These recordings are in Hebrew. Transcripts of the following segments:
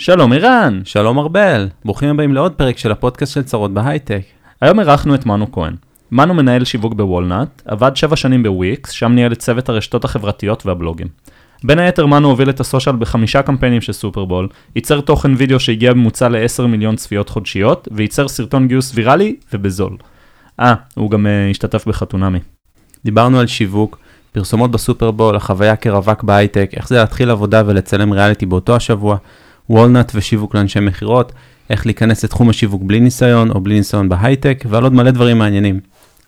שלום ערן, שלום ארבל, ברוכים הבאים לעוד פרק של הפודקאסט של צרות בהייטק. היום אירחנו את מנו כהן. מנו מנהל שיווק ב-Walnut, עבד 7 שנים בוויקס, שם ניהל את צוות הרשתות החברתיות והבלוגים. בין היתר מנו הוביל את הסושיאל בחמישה קמפיינים של סופרבול, ייצר תוכן וידאו שהגיע בממוצע ל-10 מיליון צפיות חודשיות, וייצר סרטון גיוס ויראלי ובזול. אה, הוא גם uh, השתתף בחתונמי. דיברנו על שיווק, פרסומות בסופרבול, החוויה כרווק בהייטק, איך זה להתחיל עבודה ולצלם ריאליטי באותו השבוע, וולנאט ושיווק לאנשי מכירות, איך להיכנס לתחום השיווק בלי ניסיון או בלי ניסיון בהייטק, ועל עוד מלא דברים מעניינים.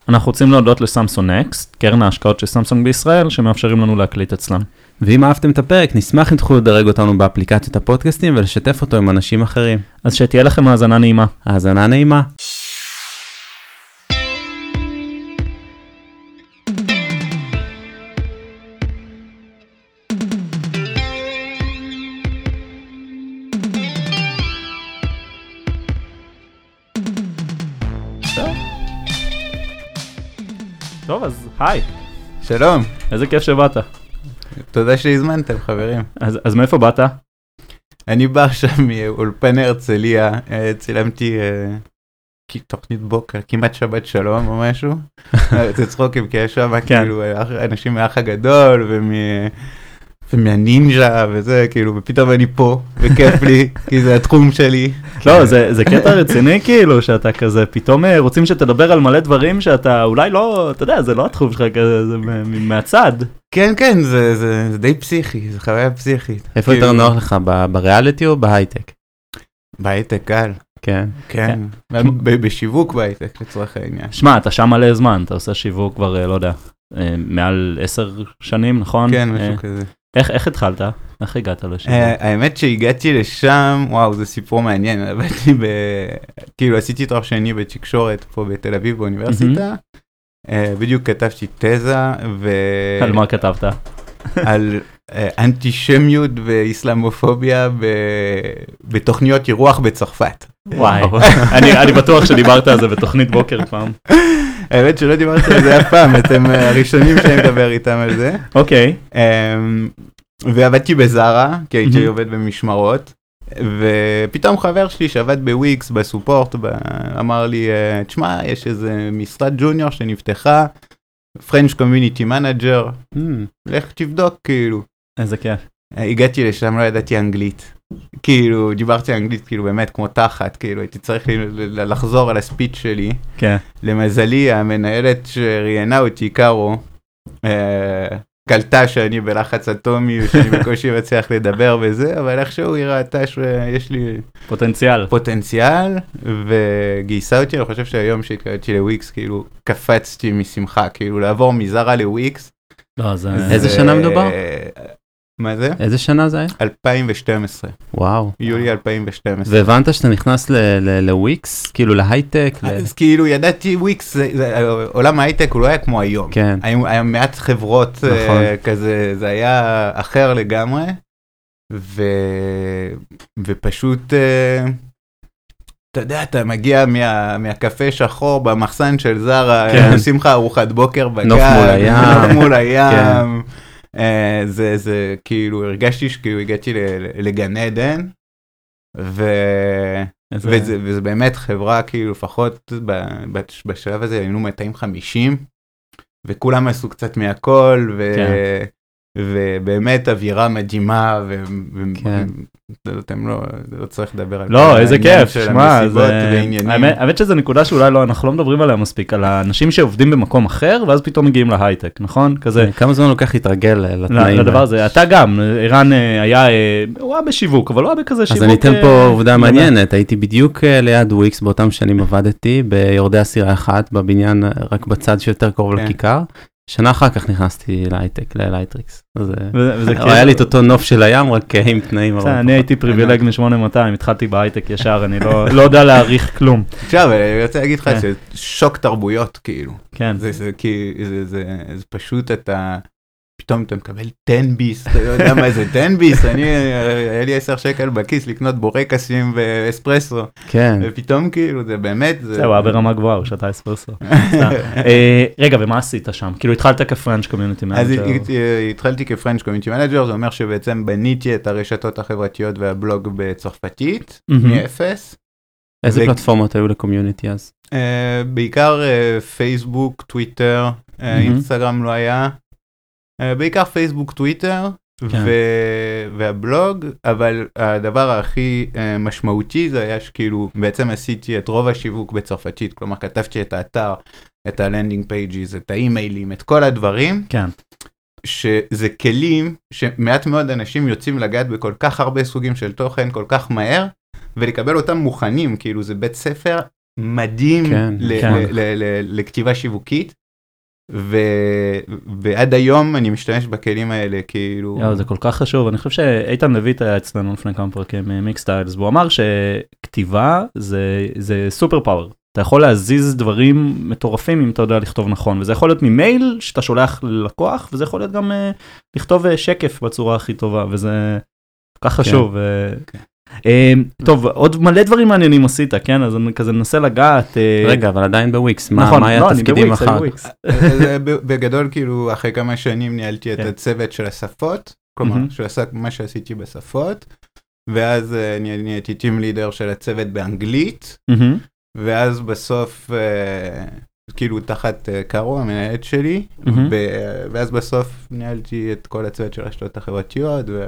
אנחנו רוצים להודות לסמסונג נקסט, קרן ההשקעות של סמסונג בישראל, שמאפשרים לנו להקליט אצלם. ואם אהבתם את הפרק, נשמח אם תוכלו לדרג אותנו באפליקציות הפודקאסטים ולשתף אותו עם אנשים אחרים. אז שתהיה לכם האזנה נעימה. האזנה נעימה. היי, שלום, איזה כיף שבאת. תודה שהזמנתם חברים. אז, אז מאיפה באת? אני בא עכשיו מאולפני הרצליה, אה, צילמתי אה, תוכנית בוקר, כמעט שבת שלום או משהו. אה, זה צחוקים כי יש שם כן. כאילו אה, אנשים מהאח הגדול ומ... ומהנינג'ה וזה כאילו ופתאום אני פה וכיף לי כי זה התחום שלי. לא, זה, זה קטע רציני כאילו, שאתה כזה, פתאום אה, רוצים שתדבר על מלא דברים שאתה אולי לא, אתה יודע, זה לא התחום שלך כזה, זה מהצד. כן כן זה, זה, זה די פסיכי זה חוויה פסיכית. איפה כאילו, יותר נוח לך, ב- בריאליטי או בהייטק? בהייטק קל. כן. כן. ב- בשיווק בהייטק לצורך העניין. שמע, אתה שם מלא זמן, אתה עושה שיווק כבר, אה, לא יודע, אה, מעל עשר שנים, נכון? כן אה, משהו כזה. איך, איך התחלת? איך הגעת לשיווק? אה, האמת שהגעתי לשם, וואו, זה סיפור מעניין, עבדתי ב... כאילו עשיתי תואר שני בתקשורת פה בתל אביב באוניברסיטה, אה, בדיוק כתבתי תזה, ו... על מה כתבת? על אה, אנטישמיות ואיסלאמופוביה ב... בתוכניות אירוח בצרפת. וואי, אני, אני בטוח שדיברת על זה בתוכנית בוקר פעם. האמת שלא דיברתי על זה אף פעם, אתם אה, הראשונים שאני מדבר איתם על זה. אוקיי, אמ, ועבדתי בזארה, כי הייתי. עובד במשמרות, ופתאום חבר שלי שעבד בוויקס בסופורט אמר לי, אה, תשמע, יש איזה משרד ג'וניור שנפתחה, French Community Manager, Hmm, לך תבדוק כאילו. איזה כיף. הגעתי לשם, לא ידעתי אנגלית. כאילו, דיברתי אנגלית כאילו באמת כמו תחת, כאילו הייתי צריך לחזור על הספיץ' שלי. כן. למזלי, המנהלת שראיינה אותי, קארו, אה, קלטה שאני בלחץ אטומי ושאני בקושי מצליח לדבר וזה, אבל איכשהו היא ראתה שיש לי פוטנציאל. פוטנציאל וגייסה אותי, אני חושב שהיום שהתקלטתי לוויקס, כאילו קפצתי משמחה, כאילו לעבור מזרה לוויקס. לא, זה... איזה זה- שנה מדובר? מה זה? איזה שנה זה היה? 2012, וואו. יולי 2012. והבנת שאתה נכנס ל- ל- לוויקס, כאילו להייטק? אז כאילו ידעתי וויקס, עולם ההייטק הוא לא היה כמו היום. כן. היה מעט חברות אה, נכון. כזה, זה היה אחר לגמרי, ופשוט, אה, אתה יודע, אתה מגיע מה, מהקפה שחור במחסן של זרה, כן. עושים לך ארוחת בוקר בגן, נוף מול הים. נוף מול הים, אה, זה, זה כאילו, הרגשתי שכאילו הגעתי לגן עדן, ו... איזה- וזה, וזה באמת חברה כאילו לפחות בשלב הזה היינו 250 וכולם עשו קצת מהכל ו, כן. ובאמת אווירה מדהימה ו, כן. לא, לא צריך לדבר על לא, איזה כיף, שמע. האמת, שזו נקודה שאולי לא, אנחנו לא מדברים עליה מספיק, על האנשים שעובדים במקום אחר, ואז פתאום מגיעים להייטק, נכון? כזה, כמה זמן לוקח להתרגל לתנאים? לדבר הזה. אתה גם, ערן אה, היה, אה, הוא היה בשיווק, אבל לא היה בכזה שיווק. אז אני אתן אה, פה עובדה גדול. מעניינת, הייתי בדיוק אה, ליד וויקס באותם שנים עבדתי ביורדי הסירה אחת בבניין אה, רק בצד שיותר קרוב כן. לכיכר. שנה אחר כך נכנסתי להייטק, ללייטריקס. אה, כאילו- היה לי את אותו נוף של הים רק אה, עם תנאים אני. הייתי privileged מ-8200, התחלתי בהייטק ישר, אני לא לא יודע להעריך כלום. עכשיו אני רוצה להגיד לך כן. שזה שוק תרבויות כאילו. כן, זה, זה, כי, זה, זה, זה פשוט אתה, פתאום אתה מקבל 10 ביס, אתה לא יודע מה זה 10 ביס, אני, היה לי 10 שקל בכיס לקנות בורקסים ואספרסו, כן. ופתאום כאילו זה באמת, זה... זהו, היה ברמה גבוהה, הוא שתה אספרסו. אה, רגע, ומה עשית שם? כאילו התחלת כ-French community אז manager. הת- התחלתי כ-French community manager, זה אומר שבעצם בניתי את הרשתות החברתיות והבלוג בצרפתית. מאפס. איזה פלטפורמות היו ל-community אז? אה, בעיקר אה, פייסבוק, טוויטר. אינסטגרם לא היה. אה, בעיקר פייסבוק, טוויטר כן. ו- והבלוג, אבל הדבר הכי אה, משמעותי זה היה שכאילו בעצם עשיתי את רוב השיווק בצרפתית, כלומר כתבתי את האתר, את ה-landing pages, את האימיילים, את כל הדברים, כן, שזה כלים שמעט מאוד אנשים יוצאים לגעת בכל כך הרבה סוגים של תוכן כל כך מהר, ולקבל אותם מוכנים, כאילו זה בית ספר מדהים כן, ל- כן. ל- ל- ל- לכתיבה שיווקית, ו... ועד היום אני משתמש בכלים האלה, כאילו... יואו, זה כל כך חשוב, אני חושב שאיתן לויט היה אצלנו לפני כמה פרקים מ-Mixtiles, והוא אמר שכתיבה זה, זה super power. אתה יכול להזיז דברים מטורפים אם אתה יודע לכתוב נכון, וזה יכול להיות ממייל שאתה שולח ללקוח, וזה יכול להיות גם uh, לכתוב uh, שקף בצורה הכי טובה, וזה כל כך חשוב. אה, כן. אה, טוב, עוד מלא דברים מעניינים עשית, כן? אז אני כזה מנסה לגעת. אה, רגע, אבל עדיין בוויקס, מה נכון, היה לא, התפקידים אחר? ב- בגדול כאילו אחרי כמה שנים ניהלתי את כן. הצוות של השפות, כלומר. שעשה מה שעשיתי בשפות, ואז אה, נהייתי טים לידר של הצוות באנגלית. ואז בסוף אה, כאילו תחת אה, קארו המנהלת שלי, ואז בסוף ניהלתי את כל הצוות של הרשתות החברתיות, ו...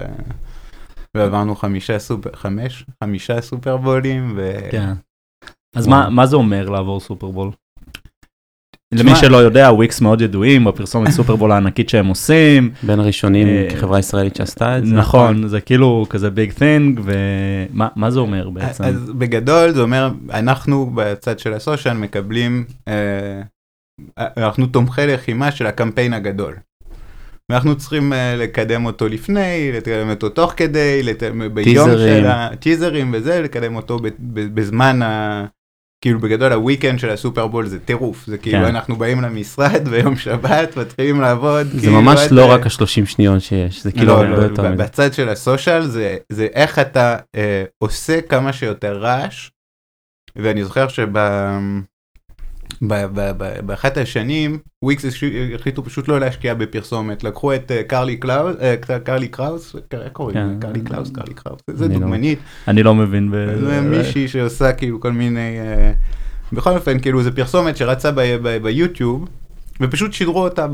ועברנו חמישה סופר, חמש, חמישה סופרבולים, ו... כן. אז. מה, מה זה אומר לעבור סופרבול? למי שלא יודע, וויקס מאוד ידועים בפרסומת סופרבול הענקית שהם עושים. בין הראשונים אה, כחברה ישראלית שעשתה את זה. נכון, זה כאילו כזה big thing, ומה מה זה אומר בעצם? אז בגדול זה אומר, אנחנו בצד של הסושיאל מקבלים, אה, אנחנו תומכי לחימה של הקמפיין הגדול. ואנחנו צריכים אה, לקדם אותו לפני, לקדם אותו תוך כדי, לת... ביום. של הטיזרים וזה, לקדם אותו ב... ב... בזמן ה... כאילו בגדול הוויקנד של הסופרבול זה טירוף, זה כאילו כן. אנחנו באים למשרד ביום שבת, מתחילים לעבוד. זה כאילו, ממש לא אה, רק ה-30 שניות שיש, זה כאילו לא, הרבה לא, יותר מזה. בצד של הסושיאל זה, זה איך אתה אה, עושה כמה שיותר רעש. ואני זוכר שב... באחת השנים וויקס החליטו פשוט לא להשקיע בפרסומת לקחו את אה, קרלי אה, קרלי קלוס קוראים כן. לזה? קרלי קלוס קרלי קלוס זה לא- דוגמנית אני לא מבין. זה מישהי שעושה כאילו כל מיני אה, בכל אופן כאילו זה פרסומת שרצה ביוטיוב ופשוט שידרו אותה.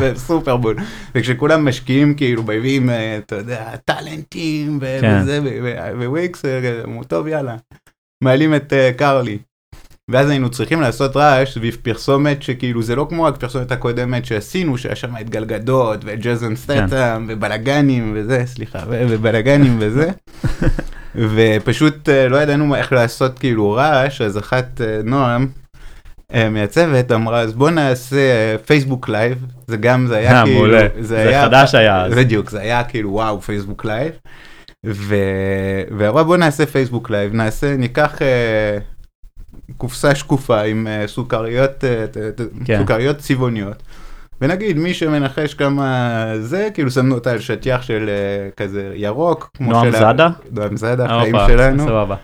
בסופרבול וכשכולם משקיעים כאילו מביאים אה, אתה יודע טאלנטים כן. וזה וויקס אה, אמרו טוב יאללה מעלים את אה, קרלי. ואז היינו צריכים לעשות רעש סביב פרסומת שכאילו זה לא כמו הפרסומת הקודמת שעשינו שהיה שם את גל גדות וג'ייסון סטיית'ם ובלאגנים וזה סליחה ובלאגנים וזה. ופשוט אה, לא ידענו איך לעשות כאילו רעש אז אחת אה, נועם אה, מהצוות אמרה אז בוא נעשה פייסבוק live זה גם זה היה כאילו. זה חדש היה. בדיוק זה היה כאילו וואו פייסבוק live. ואמרה בוא נעשה פייסבוק לייב נעשה ניקח קופסה שקופה עם אה, סוכריות אה, כן. סוכריות צבעוניות. ונגיד מי שמנחש כמה זה כאילו שמנו אותה על שטיח של אה, כזה ירוק. נועם זאדה? נועם זאדה החיים שלנו. סבבה.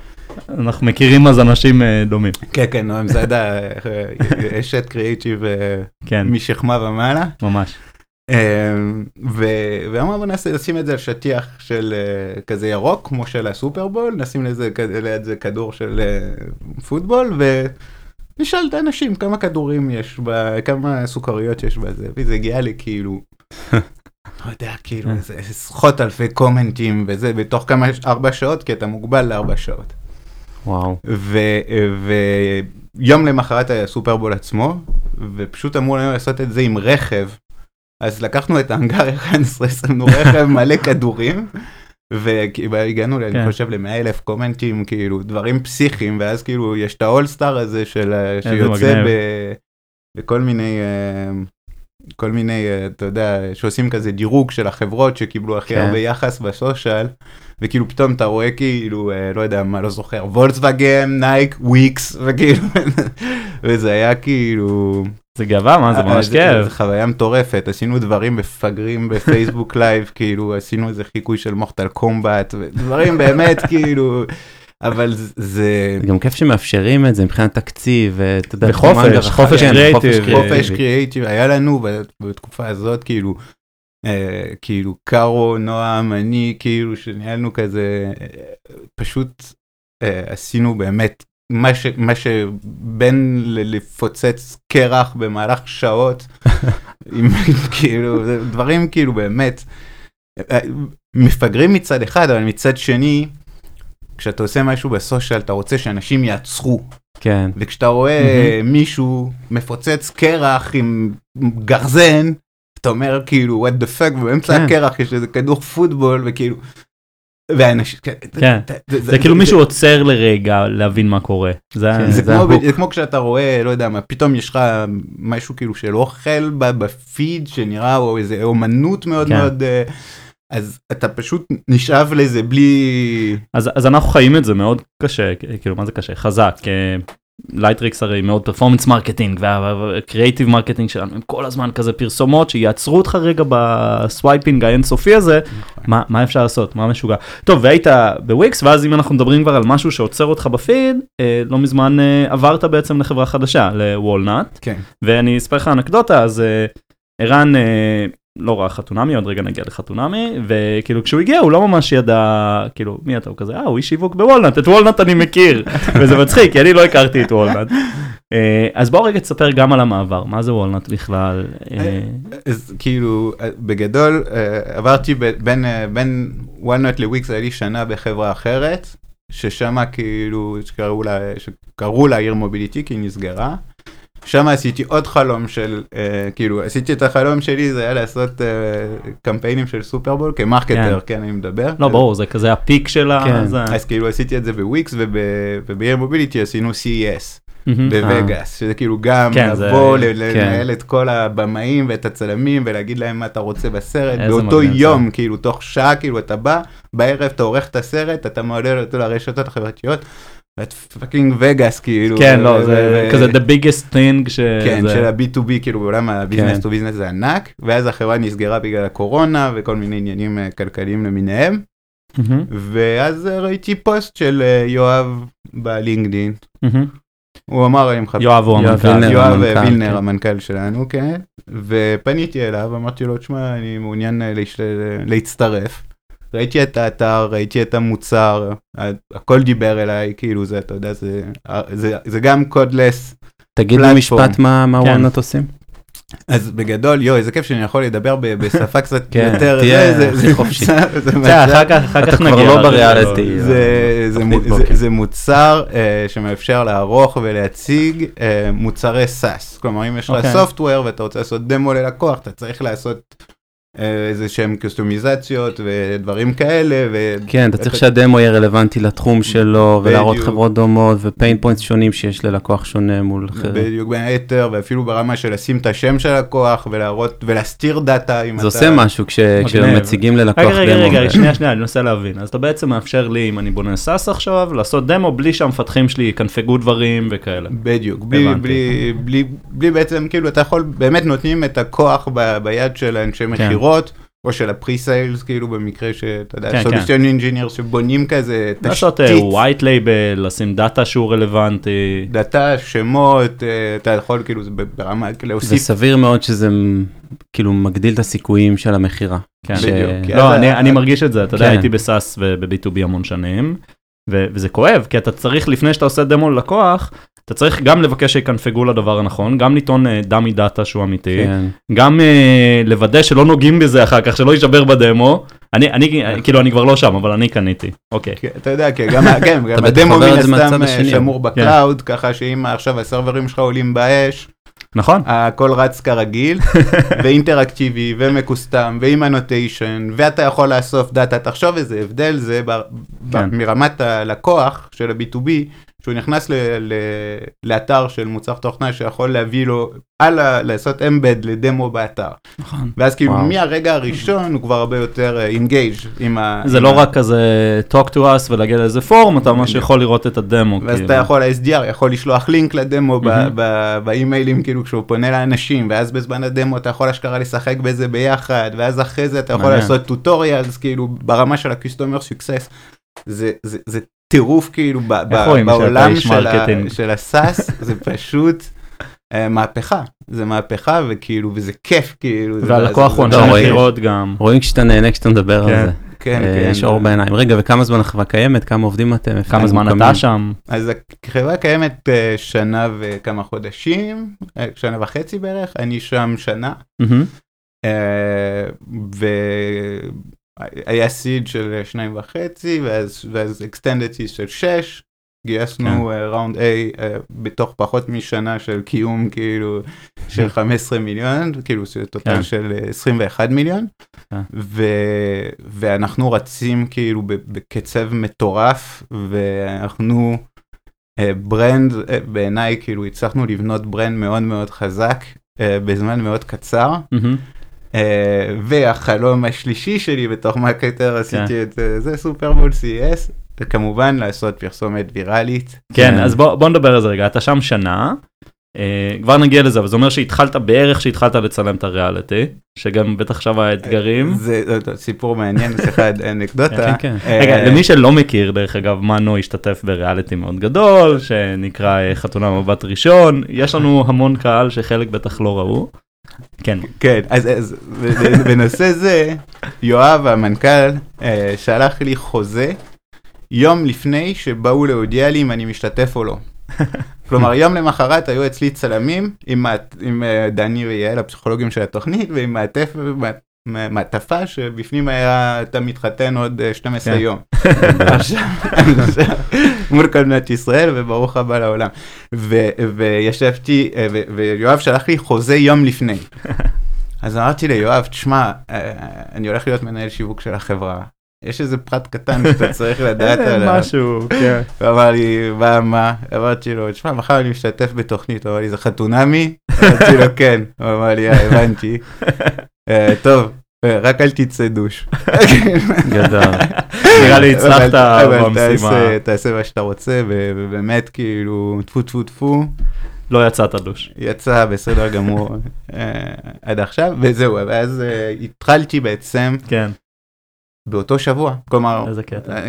אנחנו מכירים אז אנשים דומים. כן כן נועם זאדה אשת קריאיטיב כן, משכמה ומעלה. ממש. אמ, ואמרנו נעשה לשים את זה על שטיח של אה, כזה ירוק כמו של הסופרבול נשים לזה ליד זה כדור של אה, פוטבול ונשאל את האנשים כמה כדורים יש ב... כמה סוכריות יש בזה וזה הגיע לי כאילו. לא יודע כאילו כן. איזה עשרות אלפי קומנטים וזה בתוך כמה ארבע שעות כי אתה מוגבל לארבע שעות. וואו. ויום למחרת היה סופרבול עצמו, ופשוט אמרו לנו לעשות את זה עם רכב. אז לקחנו את האנגר 11, שמנו רכב מלא כדורים, והגענו, כן. אני חושב, ל-100 אלף comment ים, כאילו, דברים פסיכיים, ואז כאילו, יש את ה all-star הזה של, ה- שיוצא בכל מיני, אה, כל מיני, אה, אתה יודע, שעושים כזה דירוג של החברות שקיבלו הכי כן. הרבה יחס ב social, וכאילו פתאום אתה רואה כאילו, אה, לא יודע מה, לא זוכר, וולקסווגן, נייק, וויקס, וכאילו, וזה היה כאילו... זה גאווה, מה זה אה, ממש זה כיף. חוויה מטורפת, עשינו דברים מפגרים בפייסבוק live, כאילו עשינו איזה חיקוי של מורטל קומבט, ודברים באמת כאילו, אבל זה- זה... זה גם כיף שמאפשרים את זה מבחינת תקציב, יודע, וחופש, מנגה חופש כן, קריאיטיב. חופש קריאייטיב היה לנו בתקופה הזאת כאילו כאילו קארו נועם אני כאילו שניהלנו כזה אה, פשוט אה, עשינו באמת מה ש- מה שבין לפוצץ קרח במהלך שעות עם כאילו דברים כאילו באמת אה, מפגרים מצד אחד אבל מצד שני. כשאתה עושה משהו בסושיאל אתה רוצה שאנשים יעצרו כן, וכשאתה רואה מישהו מפוצץ קרח עם גרזן, אתה אומר כאילו what the fuck, ובאמצע כן. הקרח יש איזה כדור פוטבול וכאילו. ואנשים, כן. זה כאילו מישהו עוצר לרגע להבין מה קורה. זה כן, זה כמו, כשאתה רואה, לא יודע מה, פתאום יש לך משהו כאילו של אוכל בפיד שנראה, או איזה אומנות מאוד כן. מאוד, אה, אז אתה פשוט נשאב לזה בלי... אז, אז אנחנו חיים את זה מאוד קשה, כאילו מה זה קשה? חזק. לייטריקס הרי מאוד performance marketing וה creative marketing שלנו הם כל הזמן כזה פרסומות שיעצרו אותך רגע ב swiping האינסופי הזה, מה, מה אפשר לעשות, מה משוגע. טוב והיית בוויקס ואז אם אנחנו מדברים כבר על משהו שעוצר אותך בפיד, אה, לא מזמן אה, עברת בעצם לחברה חדשה, לוולנאט, כן. ואני אספר לך אנקדוטה, אז אה, ערן אה, לא ראה חתונמי, עוד רגע נגיע לחתונמי, וכאילו כשהוא הגיע הוא לא ממש ידע, כאילו מי אתה, הוא כזה, אה הוא איש שיווק בוולנט, את וולנט אני מכיר, וזה מצחיק, כי אני לא הכרתי את וולנט. אה, אז בוא רגע תספר גם על המעבר, מה זה וולנט בכלל? אה, אז כאילו אה, בגדול אה, עברתי בין אה, בין וולנט לוויקס היה לי שנה בחברה אחרת ששם כאילו שקראו לה שקראו לה עיר מוביליטי כי היא נסגרה. שם עשיתי עוד חלום של אה, כאילו עשיתי את החלום שלי זה היה לעשות אה, קמפיינים של סופרבול כמרקטר כן אני מדבר. לא ברור, זה כזה הפיק של ה... כן. זה- אז כאילו עשיתי את זה בוויקס וב- ובעיר מוביליטי עשינו CES. בווגאס, שזה כאילו גם כן, זה- לבוא, ל- כן. לנהל את כל הבמאים ואת הצלמים ולהגיד להם מה אתה רוצה בסרט, באותו מגניב זה. יום, כאילו תוך שעה, כאילו אתה בא, בערב אתה עורך את הסרט, אתה מעלה אותו לרשתות החברתיות, ואת fucking וגאס, כאילו. כן, לא, זה כזה the biggest thing ש... כן, זה- של ה-B2B, כאילו בעולם הביזנס כן. to business זה ענק, ואז החברה נסגרה בגלל הקורונה וכל מיני עניינים אה, כלכליים למיניהם, ואז אה, ראיתי פוסט של אה, יואב בלינקדאין. הוא אמר אני מחפש. יואב הוא יואב המנכ"ל. וילנר. יואב המנכ"ל, וילנר כן. המנכ"ל שלנו, כן, ופניתי אליו, אמרתי לו, תשמע, אני מעוניין להשת- להצטרף. ראיתי את האתר, ראיתי את המוצר, הכל דיבר אליי, כאילו זה, אתה יודע, זה, זה, זה גם קודלס. תגיד. במשפט מה מה כן. וולנט עושים. אז בגדול, יואו, איזה כיף שאני יכול לדבר בשפה קצת כן, יותר, זה- זה- זה חופשי. מצב- זה בסדר, מצב- אחר כך אחר אתה כך כבר נגיע. לא. בריאליטי. זה, זה, זה. זה מוצר uh, שמאפשר לערוך ולהציג uh, מוצרי SaaS. כלומר, אם יש לך אוקיי. software ואתה רוצה לעשות דמו ללקוח, אתה צריך לעשות איזה שהם קוסטומיזציות ודברים כאלה. ו... כן, אתה צריך שהדמו יהיה רלוונטי לתחום שלו, ולהראות בדיוק. חברות דומות ו pain points שונים שיש ללקוח שונה מול אחרים. בדיוק בין היתר ואפילו ברמה של לשים את השם של לקוח ולהראות ולהסתיר דאטה אם זה אתה... עושה משהו כש- כשמציגים ללקוח רגע, רגע, דמו. רגע, שנייה, שנייה, אני מנסה להבין. אז אתה בעצם מאפשר לי, אם אני בונה SaaS עכשיו, לעשות דמו בלי שהמפתחים שלי יקנפגו דברים וכאלה. בדיוק, בלי, הבנתי. בלי, בלי, בלי בעצם, כאילו, אתה יכול, באמת נותנים את הכוח ביד של אנשי מכירות, או של ה pre-sales, כאילו, במקרה שאתה יודע, כן, solution engineer שבונים כזה לעשות תשתית, white label, לשים דאטה שהוא רלוונטי. דאטה, שמות, אה, אתה יכול, כאילו, זה ברמה, להוסיף, וסביר מאוד שזה כאילו מגדיל את הסיכויים של המכירה. כן. ש- בדיוק, לא, אני, אני מרגיש את זה, אתה יודע, כן. הייתי ב SaaS וב-B2B המון שנים, ו- וזה כואב, כי אתה צריך, לפני שאתה עושה דמו ללקוח, אתה צריך גם לבקש שיקנפגו לדבר הנכון, גם לטעון dummy data שהוא אמיתי, כן. גם אה, לוודא שלא נוגעים בזה אחר כך, שלא יישבר בדמו. אני, אני, כאילו, אני כבר לא שם, אבל אני קניתי. אוקיי. כי אתה יודע, כי גם, כן, גם בטח הדמו מן הסתם אה. שמור ב cloud, ככה שאם עכשיו ה server ים שלך עולים באש, נכון? הכל רץ כרגיל, ואינטראקטיבי, ומקוסטם, ועם ה annotation, ואתה יכול לאסוף דאטה, תחשוב איזה הבדל זה ב- ב- כן. מרמת הלקוח של ה-B2B, שהוא נכנס ל, ל, לאתר של מוצר תוכנה שיכול להביא לו, על ה, לעשות embed לדמו באתר. נכון. ואז כאילו וואו. מהרגע הראשון הוא כבר הרבה יותר engaged עם ה... זה עם לא ה- רק כזה talk to us ולהגיע לאיזה פורום, אתה ממש יכול לראות את הדמו. ואז כאילו. אתה יכול, ה-SDR יכול לשלוח לינק לדמו באימיילים כאילו כשהוא פונה לאנשים, ואז בזמן הדמו אתה יכול אשכרה לשחק בזה ביחד, ואז אחרי זה אתה יכול. לעשות tutorials כאילו ברמה של ה-customer success. זה, זה, זה טירוף כאילו בעולם של, ה- marketing? של ה SaaS, זה פשוט אה, מהפכה, זה מהפכה וכאילו וזה כיף כאילו. זה- והלקוח הוא אנשי. מכירות גם. רואים כשאתה נהנה כשאתה מדבר כן. על זה. כן, אה, כן. יש אור בעיניים. רגע, וכמה זמן החברה קיימת? כמה עובדים אתם? כמה זמן? אתה שם? אז החברה קיימת אה, שנה וכמה חודשים, שנה וחצי בערך, אני שם שנה. מהמם. אה, והיה סיד של שניים וחצי ואז extended seed של שש. גייסנו ראונד A אה, בתוך פחות משנה של קיום כאילו של 15 מיליון כאילו זה טוטל כן. של אה, 21 מיליון כן. ו- ואנחנו רצים כאילו בקצב מטורף ואנחנו אה, brand אה, בעיניי כאילו הצלחנו לבנות brand מאוד מאוד חזק אה, בזמן מאוד קצר. אה, והחלום השלישי שלי בתור marketer כן. עשיתי את אה, זה סופרבול CES וכמובן לעשות פרסומת ויראלית. כן, אז בוא בוא נדבר על זה רגע, אתה שם שנה, אה, כבר נגיע לזה, אבל זה אומר שהתחלת בערך שהתחלת לצלם את הריאליטי, שגם בטח עכשיו האתגרים. זה זה- זה סיפור מעניין, סליחה אנקדוטה. כן, כן. אה, רגע, למי שלא מכיר, דרך אגב, מנו השתתף בריאליטי מאוד גדול, שנקרא אה, חתונה מבט ראשון, יש לנו המון קהל שחלק בטח לא ראו. כן, כן, אז בנושא זה, יואב המנכ"ל אה, שלח לי חוזה יום לפני שבאו להודיע לי אם אני משתתף או לא. כלומר יום למחרת היו אצלי צלמים עם, אה, דני ויעל הפסיכולוגים של התוכנית ועם מעטף, מע- מע- מעטפה שבפנים היה אתה מתחתן עוד אה, 12 כן. יום. מול כל מדינת ישראל וברוך הבא לעולם. וישבתי אה, ויואב שלח לי חוזה יום לפני. אז אמרתי ליואב, תשמע, אה, אני הולך להיות מנהל שיווק של החברה. יש איזה פרט קטן שאתה צריך לדעת עליו. משהו, כן. הוא אמר לי, מה, מה? אמרתי לו, תשמע, מחר אני משתתף בתוכנית. הוא אמר לי, זה חתונמי? אמרתי לו, כן. הוא אמר לי, "אה, הבנתי. "אה, טוב, אה, רק אל תצא דוש. גדול. נראה לי הצלחת במשימה, תעשה- מה שאתה רוצה, ובאמת, כאילו, טפו טפו טפו, לא יצאת דוש. יצא בסדר גמור אה, עד עכשיו, וזהו, ואז התחלתי בעצם כן, באותו שבוע, כלומר, איזה קטע.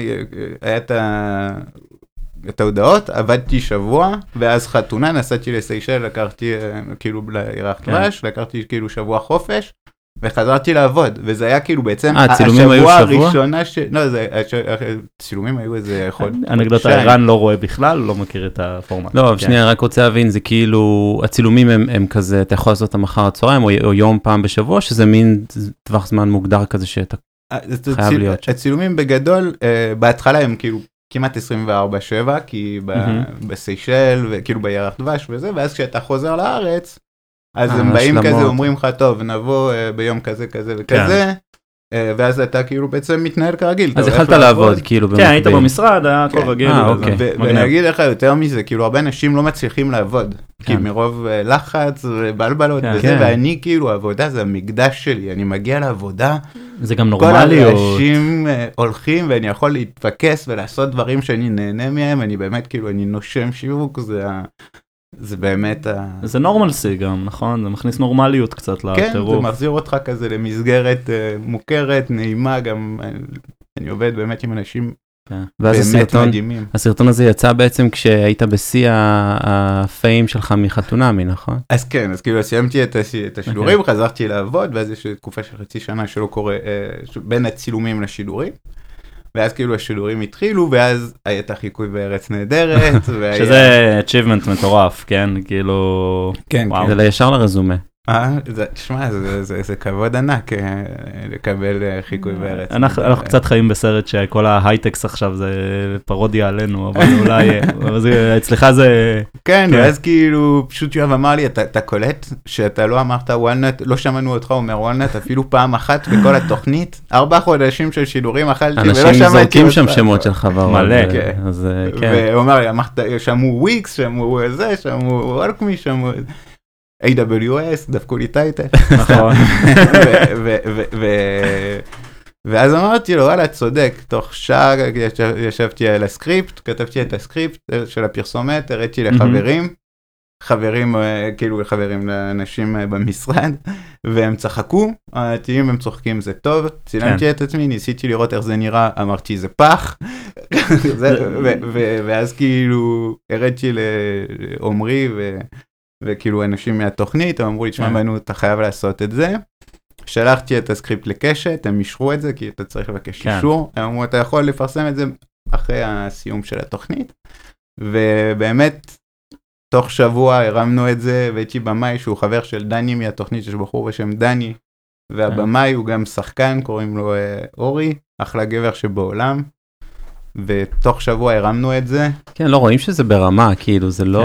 היה את ה... את ההודעות, עבדתי שבוע, ואז חתונה, נסעתי לסיישל, לקחתי כאילו לירח כן. דבש, לקחתי כאילו שבוע חופש, וחזרתי לעבוד, וזה היה כאילו בעצם אה, הצילומים היו השבוע שבוע? הראשונה ש... לא, זה... הש- הצילומים היו איזה חודש. אנקדוטה, ערן לא רואה בכלל, לא מכיר את הפורמט. לא, כן. שנייה, רק רוצה להבין, זה כאילו, הצילומים הם, הם כזה, אתה יכול לעשות אותם מחר הצהריים או, או יום פעם בשבוע, שזה מין טווח זמן מוגדר כזה שאתה... חייב חייב להיות שם. הצילומים בגדול, אה, בהתחלה הם כאילו כמעט 24/7, כי. בסיישל, וכאילו בירח דבש וזה, ואז כשאתה חוזר לארץ, אז אה, הם באים. כזה, אומרים לך, טוב, נבוא אה, ביום כזה, כזה וכזה, אה, ואז אתה כאילו בעצם מתנהל כרגיל. אז יכלת לעבוד, כאילו, כן, היית במקביל. במשרד, היה הכל כן. רגיל. אה, וזה אוקיי. ואני אגיד לך יותר מזה, כאילו הרבה אנשים לא מצליחים לעבוד, כי כן. מרוב לחץ ובלבלות כן. וזה, כן. ואני כאילו, העבודה זה המקדש שלי, אני מגיע לעבודה, זה גם כל נורמליות. הרעשים אה, הולכים ואני יכול להתפקס ולעשות דברים שאני נהנה מהם, אני באמת כאילו, אני נושם שיווק, זה ה- זה באמת ה... זה נורמלסי גם, נכון? זה מכניס נורמליות קצת כן, זה לטירוף. מחזיר אותך כזה למסגרת אה, מוכרת, נעימה, גם אה, אני עובד באמת עם אנשים ואז באמת הסרטון, מדהימים. הסרטון הזה יצא בעצם כשהיית בשיא ה- הפיים שלך מחתונמי, נכון? אז כן, אז כאילו סיימתי את, הש... את השידורים, חזרתי לעבוד, ואז יש תקופה של חצי שנה שלא קורה, אה, בין הצילומים לשידורים. ואז כאילו השידורים התחילו, ואז היה את החיקוי בארץ נהדרת. שזה achievement מטורף, כן? כאילו... כן, וואו. זה ישר לרזומה. אה, זה- שמע, זה- זה זה כבוד ענק אה, לקבל אה, חיקוי בארץ. אנחנו אנחנו קצת חיים בסרט שכל ההייטקס עכשיו זה פרודיה עלינו, אבל אולי, אה, אצלך זה, כן, כן. ואז כאילו פשוט יואב אמר לי, "אתה- קולט שאתה לא אמרת Walnut, לא שמענו אותך אומר Walnut אפילו פעם אחת בכל התוכנית, ארבע חודשים של שידורים אכלתי ולא אנשים שמעתי זורקים אותך." שם שמות של חברות. מלא, כן. אז כן. והוא אמר לי, שמעו וויקס, שמעו זה, שמעו וולקמי, שמעו AWS, דפקו לי טייטל. נכון, ואז אמרתי לו וואלה צודק תוך שעה ישב- ישבתי על הסקריפט כתבתי את הסקריפט אה, של הפרסומת הראיתי לחברים חברים אה, כאילו חברים לאנשים אה, במשרד והם צחקו אמרתי אם הם צוחקים זה טוב צילמתי את עצמי ניסיתי לראות איך זה נראה אמרתי זה פח ואז כאילו הראיתי לעומרי וכאילו אנשים מהתוכנית הם אמרו לי תשמע כן. מנו אתה חייב לעשות את זה. שלחתי את הסקריפט לקשת הם אישרו את זה כי אתה צריך לבקש כן. אישור הם אמרו אתה יכול לפרסם את זה אחרי הסיום של התוכנית ובאמת תוך שבוע הרמנו את זה והייתי במאי שהוא חבר של דני מהתוכנית יש בחור בשם דני והבמאי הוא גם שחקן קוראים לו אה, אורי אחלה גבר שבעולם. ותוך שבוע הרמנו את זה כן, לא רואים שזה ברמה, כאילו, זה לא...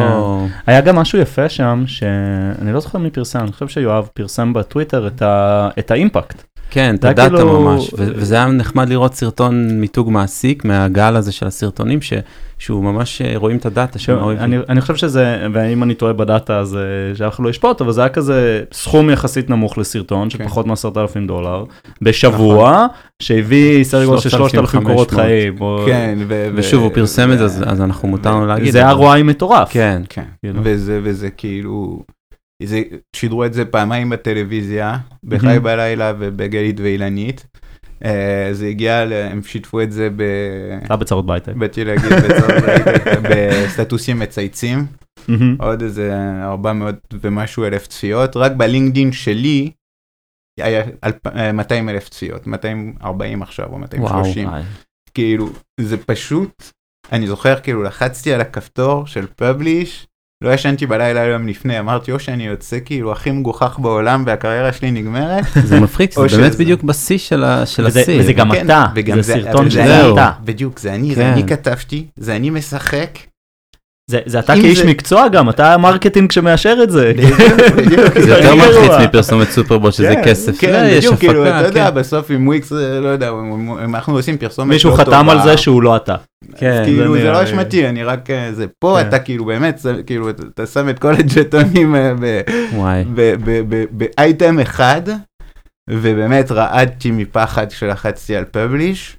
היה גם משהו יפה שם, שאני לא זוכר מי פרסם, אני חושב שיואב פרסם בטוויטר את ה- את האימפקט. כן, את היה הדאטה כאילו- ממש, ו- וזה היה נחמד לראות סרטון מיתוג מעסיק מהגל הזה של הסרטונים, ש- שהוא ממש אה, רואים את הדאטה של מה אני, אני חושב שזה, ואם אני טועה בדאטה אז אה, שאף אחד לא ישפוט, אבל זה היה כזה סכום יחסית נמוך לסרטון של כן. פחות מעשרת אלפים דולר, בשבוע, שהביא סדר גודל של 3,000 קורות 3,500. חיים. או- כן ו- ושוב, ו- הוא פרסם את זה, אז- אז אנחנו מותר לנו להגיד. זה את ROI מטורף. כן, כן, כאילו. וזה, וזה כאילו, זה, שידרו את זה פעמיים בטלוויזיה, בחי. בלילה ובגלית ואילנית. אה, זה הגיע, הם שיתפו את זה ב... אתה בצרות בהייטק. באתי להגיד בצורך הייטק, בסטטוסים מצייצים. עוד איזה 400 ומשהו אלף צפיות, רק בלינקדין שלי היה אלפ- אה, 200 אלף צפיות, 240 עכשיו או וואו. 230. כאילו זה פשוט אני זוכר כאילו לחצתי על הכפתור של publish לא ישנתי בלילה היום לפני אמרתי או שאני יוצא כאילו הכי מגוחך בעולם והקריירה שלי נגמרת זה מפחיד, או זה באמת בדיוק בשיא של השיא. וזה גם כן, אתה, זה זה- סרטון שזה. אתה. בדיוק זה אני כן. זה אני כתבתי זה אני משחק. זה- זה אתה כאיש זה- מקצוע גם, אתה ה marketing שמאשר את זה. זה יותר הכי מלחיץ גרוע. מפרסומת Super Bowl שזה כן, כסף. כן, יש בדיוק, כאילו, אתה יודע, כן. בסוף עם וויקס, אה, לא יודע, אנחנו עושים פרסומת מישהו לא חתם טובה, על זה שהוא לא אתה. כן, כאילו זה לא אשמתי, אני רק, אה, זה פה כן. אתה כאילו באמת, כאילו אתה שם את כל הג'טונים אה, ב- וואי. ב- ב- ב- באייטם אחד, ובאמת רעדתי מפחד כשלחצתי על publish,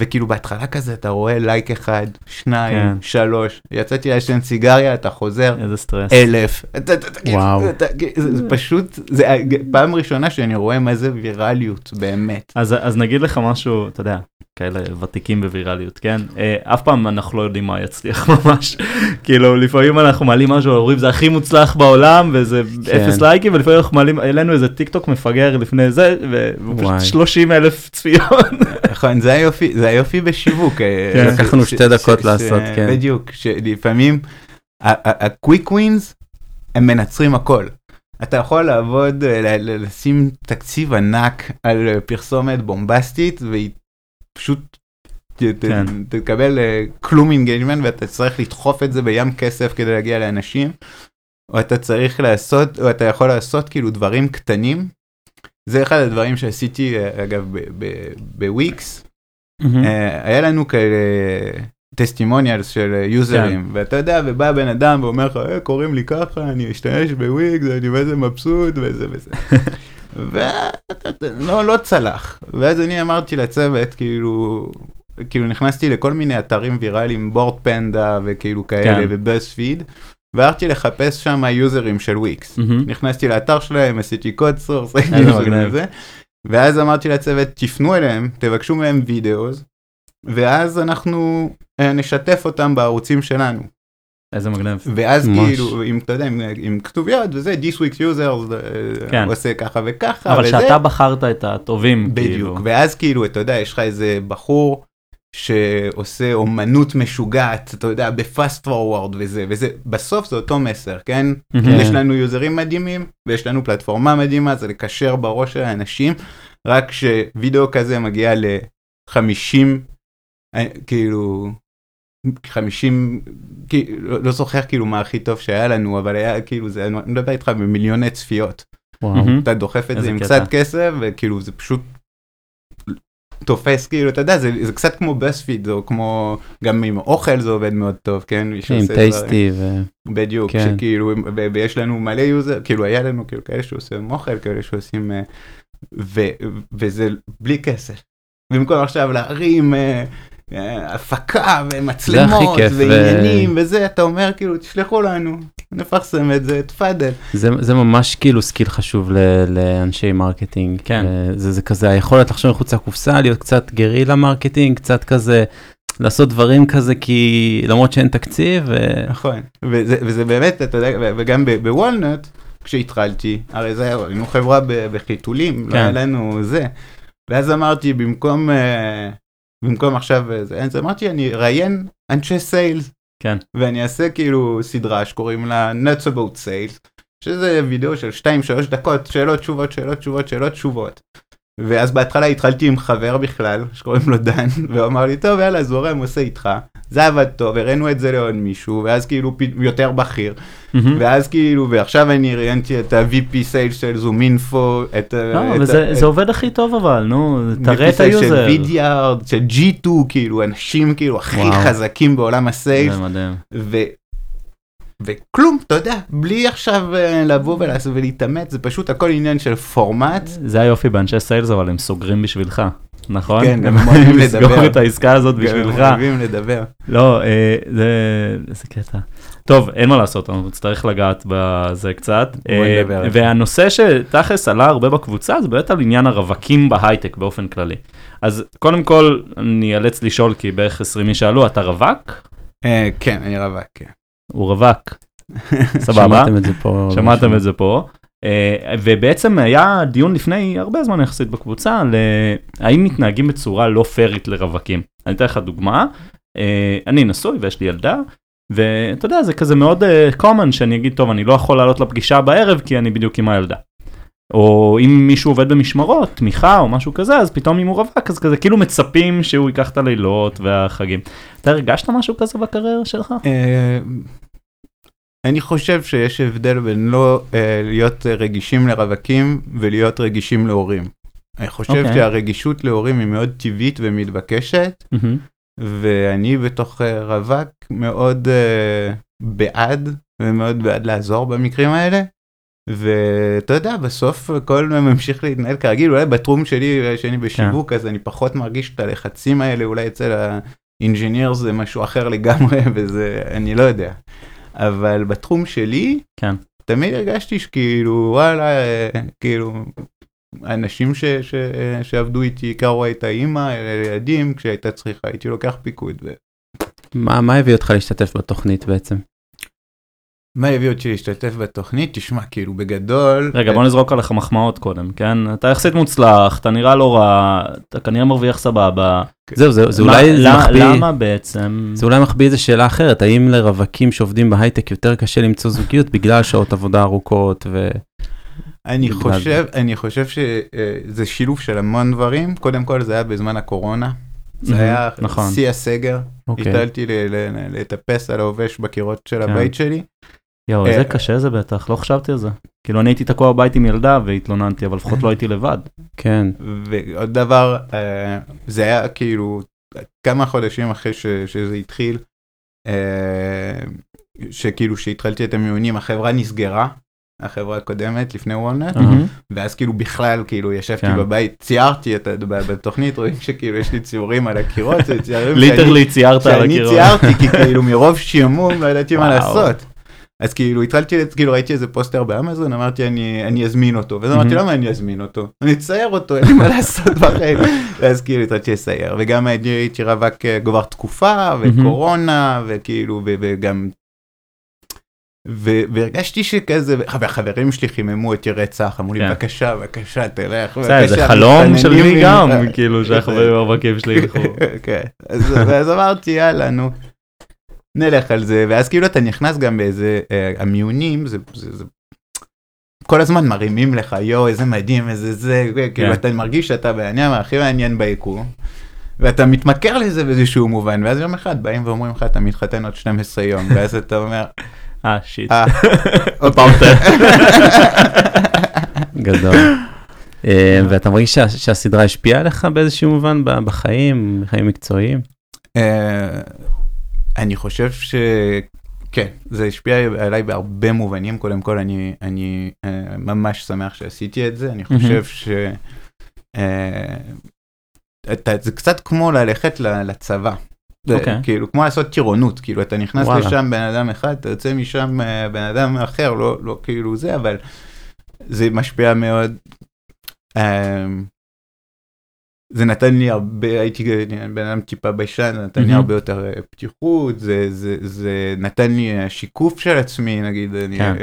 וכאילו בהתחלה כזה אתה רואה לייק אחד, שניים, כן. שלוש, יצאתי לעשן סיגריה, אתה חוזר, איזה סטרס. אלף, אתה- אתה- וואו. אתה- זה זה פשוט, זה פעם ראשונה שאני רואה מה זה ויראליות, באמת. אז, אז נגיד לך משהו, אתה יודע, כאלה ותיקים בווירליות, כן? אה, אף פעם אנחנו לא יודעים מה יצליח ממש. כאילו, לפעמים אנחנו מעלים משהו, אומרים זה הכי מוצלח בעולם, וזה כן. אפס לייקים, ולפעמים אנחנו מעלים, העלינו איזה טיק טוק מפגר לפני זה, ופשוט וואי. 30 אלף צפיות. נכון, זה היופי, זה היופי בשיווק. אה, כן. לקחנו שתי דקות לעשות, כן. בדיוק, שלפעמים ה quick wins הם מנצחים הכל. אתה יכול לעבוד, אה, ל- ל- לשים תקציב ענק על פרסומת בומבסטית והיא פשוט ת- כן. תקבל אה, כלום engagement ואתה צריך לדחוף את זה בים כסף כדי להגיע לאנשים. או אתה צריך לעשות, או אתה יכול לעשות כאילו דברים קטנים. זה אחד הדברים שעשיתי אה, אגב בוויקס. אה, היה לנו כאלה testimonials של יוזרים כן. ואתה יודע ובא בן אדם ואומר לך "אה, קוראים לי ככה אני משתמש ב Wix אני ואיזה מבסוט וזה וזה. ולא לא צלח ואז אני אמרתי לצוות כאילו כאילו נכנסתי לכל מיני אתרים ויראליים Bored Panda וכאילו כאלה כן. ו BuzzFeed. והלכתי לחפש שם יוזרים של וויקס. מהמם. נכנסתי לאתר שלהם, עשיתי code source, מגניב. ואז אמרתי לצוות, תפנו אליהם, תבקשו מהם וידאוס, ואז אנחנו אה, נשתף אותם בערוצים שלנו. איזה מגניב. ואז ממש. כאילו, אם אתה יודע, עם, עם כתוביות וזה, זה Wix user, אה, כן. עושה ככה וככה, אבל וזה, שאתה בחרת את הטובים, בדיוק, כאילו. ואז כאילו, אתה יודע, יש לך איזה בחור שעושה אומנות משוגעת, אתה יודע, ב fast forward וזה, וזה, בסוף זה אותו מסר, כן? יש לנו יוזרים מדהימים, ויש לנו פלטפורמה מדהימה, זה לקשר בראש של האנשים, רק שווידאו כזה מגיע ל-50, כאילו, 50, כאילו, לא זוכר כאילו מה הכי טוב שהיה לנו, אבל היה כאילו, זה, אני מדבר איתך במיליוני צפיות. אתה דוחף את זה עם קטע. קצת כסף, וכאילו זה פשוט תופס כאילו, אתה יודע, זה, זה קצת כמו בספיד, או כמו, גם עם אוכל זה עובד מאוד טוב, כן? עם. טייסטי ו... בדיוק, כן. שכאילו, ו- ויש לנו מלא user, כאילו היה לנו כאילו כאלה שעושים אוכל, כאלה שעושים, אה, ו- וזה בלי כסף. במקום עכשיו להרים אה, הפקה ומצלמות כיף, ו- ועניינים וזה, אתה אומר כאילו, תשלחו לנו, נפרסם את זה, תפאדל. זה, זה ממש כאילו skill חשוב ל, לאנשי marketing. כן. אה, זה, זה כזה היכולת לחשוב מחוץ לקופסה, להיות קצת guerrilla marketing, קצת כזה, לעשות דברים כזה כי למרות שאין תקציב. ו... נכון, וזה, וזה באמת, אתה יודע, וגם ב- בוולנט, כשהתחלתי, הרי זה היינו חברה בחיתולים, לא כן. היה לנו זה, ואז אמרתי, במקום, אה, במקום עכשיו, אה, זה, אז אמרתי, אני אראיין אנשי סיילס, כן. ואני אעשה כאילו סדרה שקוראים לה Nuts About Sales, שזה וידאו של 2-3 דקות, שאלות, תשובות, שאלות, תשובות, שאלות, תשובות. ואז בהתחלה התחלתי עם חבר בכלל, שקוראים לו דן, והוא אמר לי, טוב, יאללה, זורם, עושה איתך. זה עבד טוב, הראינו את זה לעוד מישהו, ואז כאילו יותר בכיר, מהמם. ואז כאילו, ועכשיו אני ראיינתי את ה-VP Sales של ZoomInfo, את ה... לא, את וזה ה- זה עובד הכי טוב אבל, נו, תראה את ה user. של Vidyard, של G2, כאילו, אנשים כאילו הכי וואו. חזקים בעולם ה sales, זה מדהים. ו... וכלום, אתה יודע, בלי עכשיו אה, לבוא ולהתאמץ, זה פשוט הכל עניין של פורמט. זה היופי באנשי סיילס, אבל הם סוגרים בשבילך, נכון? כן, גם הם אוהבים יכולים לסגור לדבר. את העסקה הזאת גם בשבילך. הם אוהבים לדבר. לא, אה, זה איזה קטע. טוב, אין מה לעשות, אנחנו נצטרך לגעת בזה קצת. בוא אה, נדבר. והנושא שתכלס עלה הרבה בקבוצה זה באמת על עניין הרווקים בהייטק באופן כללי. אז קודם כל, אני אאלץ לשאול, כי בערך 20 איש שאלו, אתה רווק? אה, כן, אני רווק, כן. הוא רווק. סבבה. שמעתם את זה פה. שמעתם את זה פה. אה, ובעצם היה דיון לפני הרבה זמן יחסית בקבוצה על אה, האם מתנהגים בצורה לא פיירית לרווקים. אני אתן לך דוגמה, אה, אני נשוי ויש לי ילדה, ואתה יודע זה כזה מאוד common שאני אגיד טוב אני לא יכול לעלות לפגישה בערב כי אני בדיוק עם הילדה. או אם מישהו עובד במשמרות, תמיכה או משהו כזה, אז פתאום אם הוא רווק אז כזה כאילו מצפים שהוא ייקח את הלילות והחגים. אתה הרגשת משהו כזה בקריירה שלך? אני חושב שיש הבדל בין לא אה, להיות רגישים לרווקים ולהיות רגישים להורים. אני חושב אוקיי. שהרגישות להורים היא מאוד טבעית ומתבקשת, מהמם. ואני בתוך אה, רווק מאוד אה, בעד, ומאוד בעד לעזור במקרים האלה. ואתה יודע, בסוף הכל ממשיך להתנהל כרגיל, אולי בתחום שלי, שאני בשיווק, אז אני פחות מרגיש את הלחצים האלה, אולי אצל האינג'יניר זה משהו אחר לגמרי, וזה, אני לא יודע. אבל בתחום שלי, כן. תמיד הרגשתי שכאילו, וואלה, אה, כאילו, אנשים ש, ש, אה, שעבדו איתי, קראו את האימא, ילדים, כשהייתה צריכה, הייתי לוקח פיקוד. ו... מה, מה הביא אותך להשתתף בתוכנית בעצם? מה הביא אותי להשתתף בתוכנית? תשמע, כאילו, בגדול... רגע בוא נזרוק עליך מחמאות קודם כן אתה יחסית מוצלח אתה נראה לא רע אתה כנראה מרוויח סבבה. זהו, זה, אולי מחביא, למה בעצם? זה אולי מחביא איזה שאלה אחרת, האם לרווקים שעובדים בהייטק יותר קשה למצוא זוגיות בגלל שעות עבודה ארוכות ו... אני חושב, אני חושב שזה שילוב של המון דברים. קודם כל, זה היה בזמן הקורונה. זה היה נכון. שיא הסגר. אוקיי. הטלתי לטפס על העובש בקירות של כן. הבית שלי. יואו אה, איזה קשה זה בטח לא חשבתי על זה. כאילו אני הייתי תקוע בבית עם ילדה והתלוננתי אבל לפחות לא הייתי לבד. כן, ועוד דבר, אה, זה היה כאילו כמה חודשים אחרי ש, שזה התחיל, אה, שכאילו שהתחלתי את המיונים, החברה נסגרה, החברה הקודמת לפני וולנט. ואז כאילו בכלל כאילו ישבתי כן. בבית, ציירתי את, בתוכנית, רואים שכאילו יש לי ציורים על הקירות, literally ציירת על שאני הקירות. ציירתי, כי כאילו מרוב שעמום לא ידעתי מה. לעשות. אז כאילו התחלתי, כאילו ראיתי איזה פוסטר באמזון, אמרתי אני, אני אזמין אותו, ואז אמרתי מהמם. למה אני אזמין אותו? אני אצייר אותו, אין לי מה לעשות בחיים. ואז כאילו התחלתי לצייר, וגם הייתי רווק אה, כבר תקופה, וקורונה, וכאילו, וגם והרגשתי שכזה, והחברים שלי חיממו אותי רצח, אמרו לי כן. בבקשה, בבקשה, תלך, בסדר, זה בבקשה, חלום של מי גם, ממך." כאילו שהחברים הרווקים שלי ילכו. כן, אז אמרתי יאללה נו, נלך על זה, ואז כאילו אתה נכנס גם באיזה, אה, המיונים, זה, זה, זה, כל הזמן מרימים לך יואו איזה מדהים איזה זה, כאילו אתה מרגיש שאתה בעניין הכי מעניין ביקום. ואתה מתמכר לזה באיזשהו מובן, ואז יום אחד באים ואומרים לך אתה מתחתן עוד 12 יום, ואז אתה אומר, אה, שיט. אה, עוד פעם אתה. גדול. אה, ואתה מרגיש שה- שהסדרה השפיעה עליך באיזשהו מובן ב- בחיים, בחיים מקצועיים? אני חושב שכן, זה השפיע עליי בהרבה מובנים, קודם כל אני, אני אה, ממש שמח שעשיתי את זה, אני חושב ש... אה, אתה, זה קצת כמו ללכת לצבא. זה אוקיי. כאילו כמו לעשות טירונות כאילו אתה נכנס וואלה. לשם בן אדם אחד אתה יוצא משם אה, בן אדם אחר לא לא כאילו זה אבל זה משפיע מאוד. זה נתן לי הרבה הייתי בן אדם טיפה ביישן זה נתן לי. הרבה יותר אה, פתיחות זה זה זה נתן לי אה, שיקוף של עצמי נגיד אני. כן.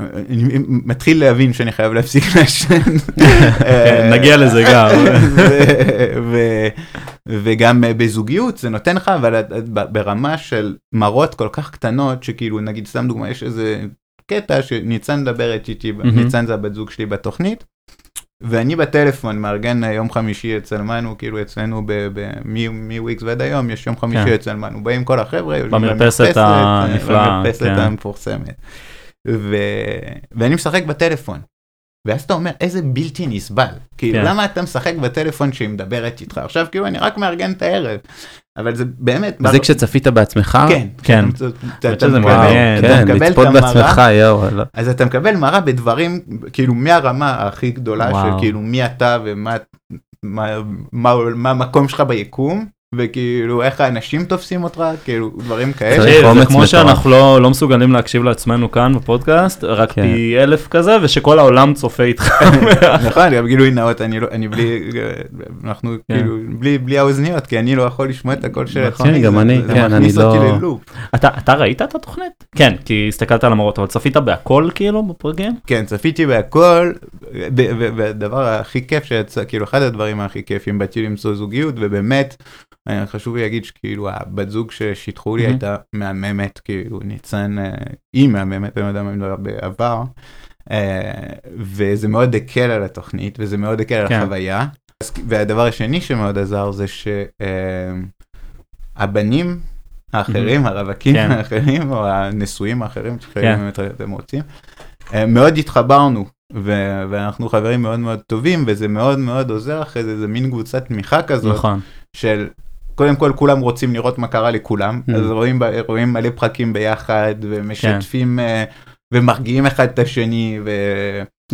אה, אני מתחיל להבין שאני חייב להפסיק לעשן. כן, נגיע לזה גם. ו- ו- וגם בזוגיות זה נותן לך אבל ברמה של מראות כל כך קטנות שכאילו נגיד סתם דוגמא יש איזה קטע שניצן מדברת איתי. ניצן זה הבת זוג שלי בתוכנית. ואני בטלפון מארגן אה, יום חמישי אצל מנו כאילו אצלנו מוויקס ועד היום יש יום חמישי כן. אצל מנו באים כל החבר'ה במרפסת אה, הנפלאה, במרפסת כן. המפורסמת. ו- ואני משחק בטלפון. ואז אתה אומר איזה בלתי נסבל כאילו כן. למה אתה משחק בטלפון שהיא מדברת איתך עכשיו כאילו אני רק מארגן את הערב אבל זה באמת וזה כשצפית בעצמך? כן כן. אתה- אתה- מקבל- כן, לצפות המראה, בעצמך. לא. אז אתה מקבל מראה בדברים כאילו מהרמה הכי גדולה של וואו. כאילו מי אתה ומה מה- מה מה המקום שלך ביקום וכאילו איך האנשים תופסים אותך כאילו דברים כאלה. זה כמו. שאנחנו לא לא מסוגלים להקשיב לעצמנו כאן בפודקאסט, רק כן. פי אלף כזה, ושכל העולם צופה איתך. נכון גם גילוי נאות אני לא אני בלי אנחנו כן. כאילו בלי בלי האוזניות כי אני לא יכול לשמוע את הקול של נכון. עצמי כן, גם זה- אני, זה כן, מכניס אני אותי לא-. אתה אתה ראית את התוכנית? כן, כי הסתכלת על המראות, אבל צפית בהכל כאילו בפרקים? כן צפיתי בהכל והדבר הכי כיף שיצא כאילו אחד הדברים הכי כיפים באתי למצוא זוגיות ובאמת חשוב לי להגיד שכאילו הבת זוג ששיתחו לי. הייתה מהממת כאילו ניצן אה, היא מהממת אני לא יודע מה אני בעבר אה, וזה מאוד הקל על התוכנית וזה מאוד הקל על כן. החוויה והדבר השני שמאוד עזר זה שהבנים האחרים הרווקים כן. האחרים או הנשואים האחרים כן. שחייבים אם אתם רוצים אה, מאוד התחברנו ו- ואנחנו חברים מאוד מאוד טובים וזה מאוד מאוד עוזר אחרי זה זה מין קבוצת תמיכה כזאת נכון. של קודם כל כולם רוצים לראות מה קרה לכולם Mm. אז רואים רואים מלא פרקים ביחד ומשתפים אה, ומרגיעים אחד את השני ו...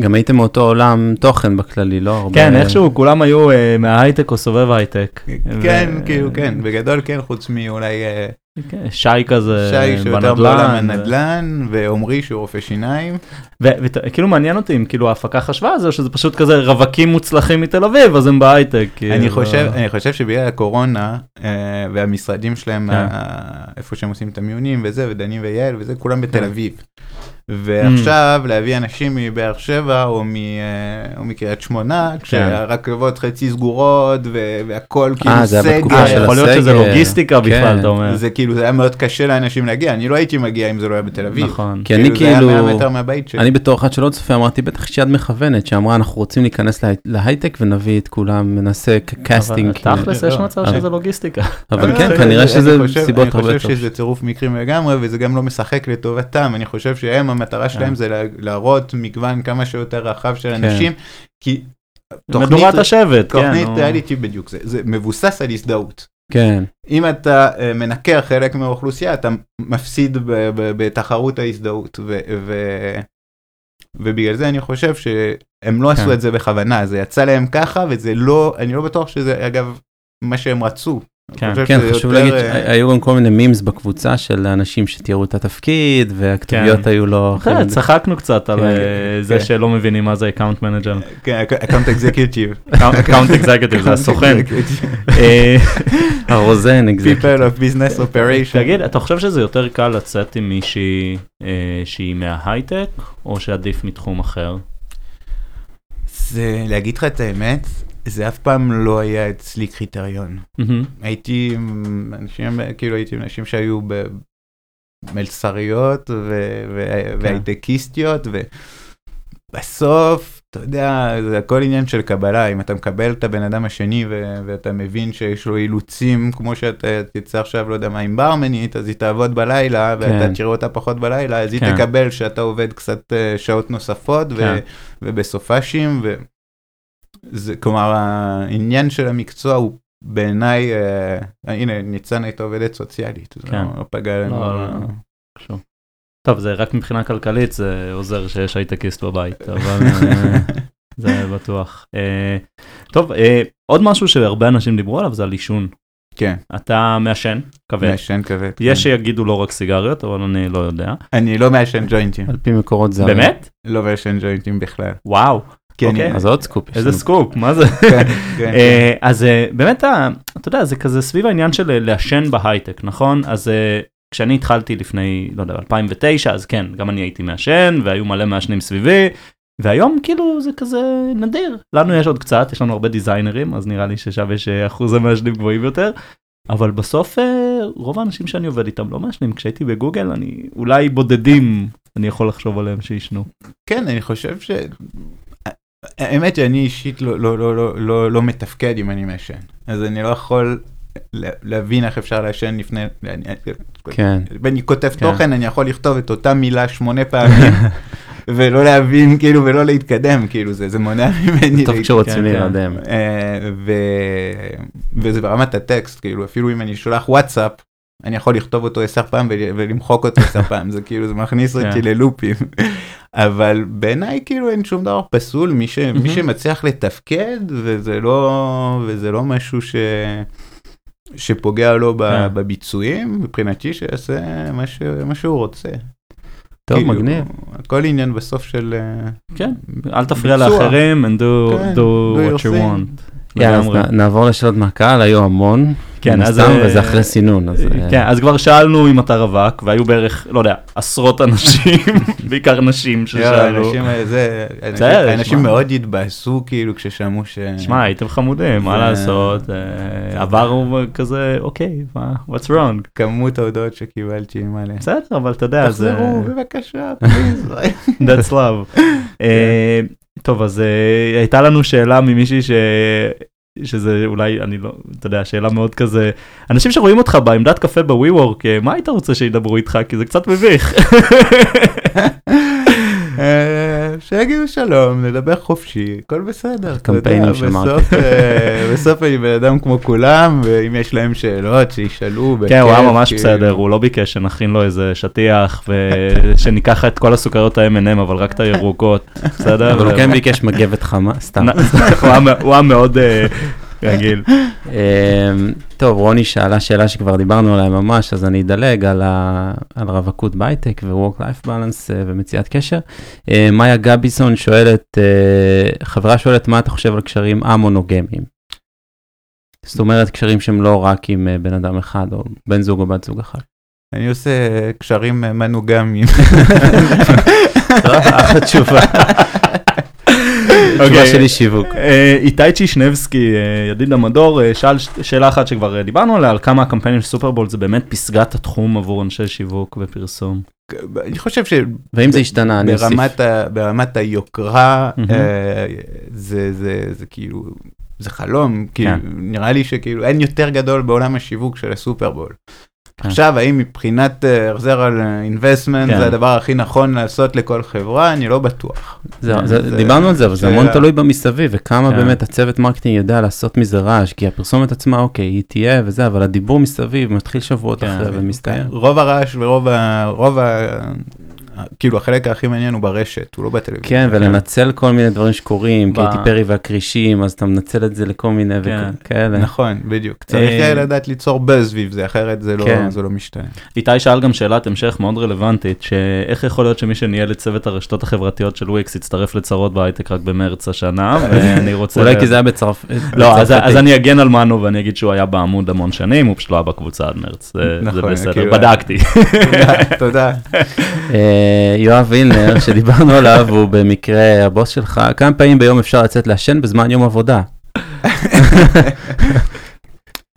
גם הייתם מאותו עולם תוכן בכללי, לא? הרבה- כן, איכשהו כולם היו אה, מההייטק או סובב הייטק. כן ו- כאילו כן בגדול כן חוץ מאולי אה, כן, שי כזה שי בעולם בנדל"ן. ו- הנדל"ן ועמרי שהוא רופא שיניים וכאילו מעניין אותי אם כאילו ההפקה חשבה על זה, או שזה פשוט כזה רווקים מוצלחים מתל אביב, אז הם בהייטק. אני כאילו. חושב אני חושב שבגלל הקורונה אה, והמשרדים שלהם כן. איפה שהם עושים את המיונים וזה ודני ויעל וזה כולם בתל כן. אביב. ועכשיו להביא אנשים מבאר שבע או מ- אה, או מקריית שמונה כן. כשהרכבות חצי סגורות ו- והכל כאילו אה, זה היה בתקופה אה, יכול להיות שזה. לוגיסטיקה בכלל, כן. אתה אומר. זה כאילו זה היה מאוד קשה לאנשים להגיע אני לא הייתי מגיע אם זה לא היה בתל אביב. נכון. כי אני זה היה כאילו, 100 מטר מהבית שלי. אני בתור אחד שלא צופה אמרתי בטח יש יד מכוונת שאמרה אנחנו רוצים להיכנס לה- להייטק ונביא את כולם ננסה קאסטינג. אבל תכלס יש לא, מצב שזה לוגיסטיקה. אבל כן כנראה אני שזה חושב- סיבות הרבה אני טוב. חושב שזה צירוף מקרים לגמרי וזה גם לא משחק לטובתם אני חושב שהם המטרה שלהם כן. זה לה- להראות מגוון כמה שיותר רחב של אנשים כי תוכנית- מדורת השבט, כן. תוכנית. ריאליטי בדיוק זה זה מבוסס על הזדהות. כן, אם אתה אה, מנקר חלק מהאוכלוסייה אתה מפסיד בתחרות ההזדהות ו- ו- ובגלל זה אני חושב שהם לא עשו כן. את זה בכוונה זה יצא להם ככה וזה לא אני לא בטוח שזה אגב מה שהם רצו כן, כן, חשוב יותר, להגיד, אה, שהיו גם כל מיני memes בקבוצה של אנשים שתיארו את התפקיד, והכתוביות כן. היו לא... אתה יודע, צחקנו קצת על כן, אה, זה כן. שלא מבינים מה זה account manager. כן, account executive. account executive זה הסוכן. אה, הרוזן, exact. People of Business Operation. תגיד, אתה חושב שזה יותר קל לצאת עם מישהי שהיא מההייטק, או שעדיף מתחום אחר? זה, להגיד לך את האמת, זה אף פעם לא היה אצלי קריטריון. מהמם. הייתי עם אנשים, כאילו הייתי עם אנשים שהיו במלצריות ו- ו- והייטקיסטיות, ובסוף, אתה יודע, זה הכל עניין של קבלה, אם אתה מקבל את הבן אדם השני ו- ואתה מבין שיש לו אילוצים, כמו שאתה תצא עכשיו, לא יודע מה, עם ברמנית, אז היא תעבוד בלילה, ואתה כן. תראה אותה פחות בלילה, אז היא כן. תקבל שאתה עובד קצת אה, שעות נוספות, ו- כן. ובסופאשים, ו... זה, כלומר, העניין של המקצוע הוא בעיניי, אה, הנה, ניצן הייתה עובדת סוציאלית, זה כן. לא פגע לנו. לא, לא, לא. טוב, זה רק מבחינה כלכלית, זה עוזר שיש הייטקיסט בבית, אבל אה, זה בטוח. אה, טוב, אה, עוד משהו שהרבה אנשים דיברו עליו זה על עישון. כן, אתה מעשן, כבד. מעשן כבד. יש כן. שיגידו לא רק סיגריות, אבל אני לא יודע. אני לא מעשן ג'וינטים, על פי מקורות זרים. באמת? לא מעשן ג'וינטים בכלל. וואו, אני- אוקיי. אז עוד סקופ. איזה. סקופ, מה זה? כן, כן, אז באמת, אתה יודע, זה כזה סביב העניין של לעשן בהייטק, נכון? אז כשאני התחלתי לפני, לא יודע, 2009, אז כן, גם אני הייתי מעשן, והיו מלא מעשנים סביבי, והיום כאילו זה כזה נדיר. לנו יש עוד קצת, יש לנו הרבה דיזיינרים, אז נראה לי ששם יש אה, אחוזי מעשנים גבוהים יותר. אבל בסוף אה, רוב האנשים שאני עובד איתם לא מעשנים, כשהייתי בגוגל אני אולי בודדים אני יכול לחשוב עליהם שישנו. כן, אני חושב ש... האמת שאני אישית לא, לא, לא, לא, לא, לא מתפקד אם אני מעשן, אז אני לא יכול להבין איך אפשר לעשן לפני... כן. ואני כותב כן. תוכן, אני יכול לכתוב את אותה מילה שמונה פעמים, ולא להבין, כאילו, ולא להתקדם, כאילו, זה, זה מונע ממני טוב כשרוצים כן, כן. להירדם. אה. וזה ברמת הטקסט, כאילו, אפילו אם אני שולח וואטסאפ, אני יכול לכתוב אותו עשר פעם ול- ולמחוק אותו עשר פעם, זה כאילו, זה מכניס אותי כן. ללופים. אבל בעיניי, כאילו, אין שום דבר פסול, מי, ש... מי מהמם. שמצליח לתפקד, וזה לא, וזה לא משהו ש... שפוגע לו ב... כן. בביצועים, מבחינתי שיעשה מה, ש... מה שהוא רוצה. טוב, כאילו, מגניב. הכל עניין בסוף של... אה, כן, אל תפריע ביצוע. לאחרים and do, כן, do do what you thing. want. יאללה, אז נעבור לשאלות מהקהל, היו המון. כן, אז, הסתם, אה, וזה אחרי סינון, אז... אה, כן, אז כבר שאלנו אם אתה רווק, והיו בערך, לא יודע, עשרות אנשים, בעיקר נשים ששאלו. אנשים-. מאוד התבאסו כאילו כששמעו ש... שמע, הייתם חמודים, מה לעשות, אה, עברנו כזה, אוקיי, מה, what's wrong? כמות ההודעות שקיבלתי מלא. בסדר, אבל אתה יודע, זה... תחזרו בבקשה, please. That's love. אה, טוב, אז אה, הייתה לנו שאלה ממישהי ש... שזה אולי, אני לא, אתה יודע, שאלה מאוד כזה, אנשים שרואים אותך בעמדת קפה בווי וורק, מה היית רוצה שידברו איתך? כי זה קצת מביך. שיגידו שלום, נדבר חופשי, הכל בסדר. קמפיינים בסוף, אה, בסוף אני בן אדם כמו כולם, ואם יש להם שאלות, שישאלו. כן, הוא היה ממש כאילו. בסדר, הוא לא ביקש שנכין לו איזה שטיח, ושניקח את כל הסוכריות ה-M&M, אבל רק את הירוקות, בסדר? אבל הוא כן ביקש מגבת חמה, סתם. הוא היה מ- הוא היה מאוד אה, רגיל. אמ, טוב, רוני שאלה שאלה שכבר דיברנו עליה ממש, אז אני אדלג על, ה... על רווקות בהייטק ו-work-life balance אה, ומציאת קשר. אה, מאיה גביסון שואלת, אה, חברה שואלת, מה אתה חושב על קשרים א-מונוגמיים? זאת אומרת, קשרים שהם לא רק עם אה, בן אדם אחד, או בן זוג או בת זוג אחד. אני עושה קשרים מנוגמים. אחלה תשובה. תשובה אוקיי. שלי שיווק. אה, איתי צ'ישנבסקי, אה, ידיד המדור, אה, שאל שאלה אחת שכבר דיברנו עליה, על כמה הקמפיינים של סופרבול זה באמת פסגת התחום עבור אנשי שיווק ופרסום. אני חושב ש... ואם זה השתנה, אני אוסיף. ברמת, היוקרה, מהמם. זה, זה, זה כאילו, זה חלום, כאילו, כן. נראה לי שכאילו אין יותר גדול בעולם השיווק של הסופרבול. כן. עכשיו, האם מבחינת אה, החזר על אינבסטמנט כן. זה הדבר הכי נכון לעשות לכל חברה? אני לא בטוח. זה, זה, זה- דיברנו על זה, אבל זה המון. תלוי במסביב, וכמה כן. באמת הצוות marketing יודע לעשות מזה רעש, כי הפרסומת עצמה, אוקיי, היא תהיה וזה, אבל הדיבור מסביב מתחיל שבועות. אחרי ומסתיים. רוב הרעש ורוב ה, רוב ה, כאילו החלק הכי מעניין הוא ברשת, הוא לא בטלוויזיה. כן, ולנצל כל מיני דברים שקורים, קייטי פרי והכרישים, אז אתה מנצל את זה לכל מיני כן. וכאלה. נכון, בדיוק. צריך אה, לדעת ליצור באז סביב זה, אחרת זה לא- כן. זה לא משתנה. איתי שאל גם שאלת המשך מאוד רלוונטית, שאיך יכול להיות שמי שניהל את צוות הרשתות החברתיות של וויקס הצטרף לצרות בהייטק רק במרץ השנה, ואני רוצה... אולי כי זה היה בצרפת. לא, אז, אז אני אגן על מנו ואני אגיד שהוא היה בעמוד המון שנים, הוא פשוט לא היה בקבוצה עד מרץ, זה, נכון, בסדר, כאילו- בדקתי. תודה, תודה. אה, יואב וילנר, שדיברנו עליו, הוא במקרה הבוס שלך, כמה פעמים ביום אפשר לצאת לעשן בזמן יום עבודה?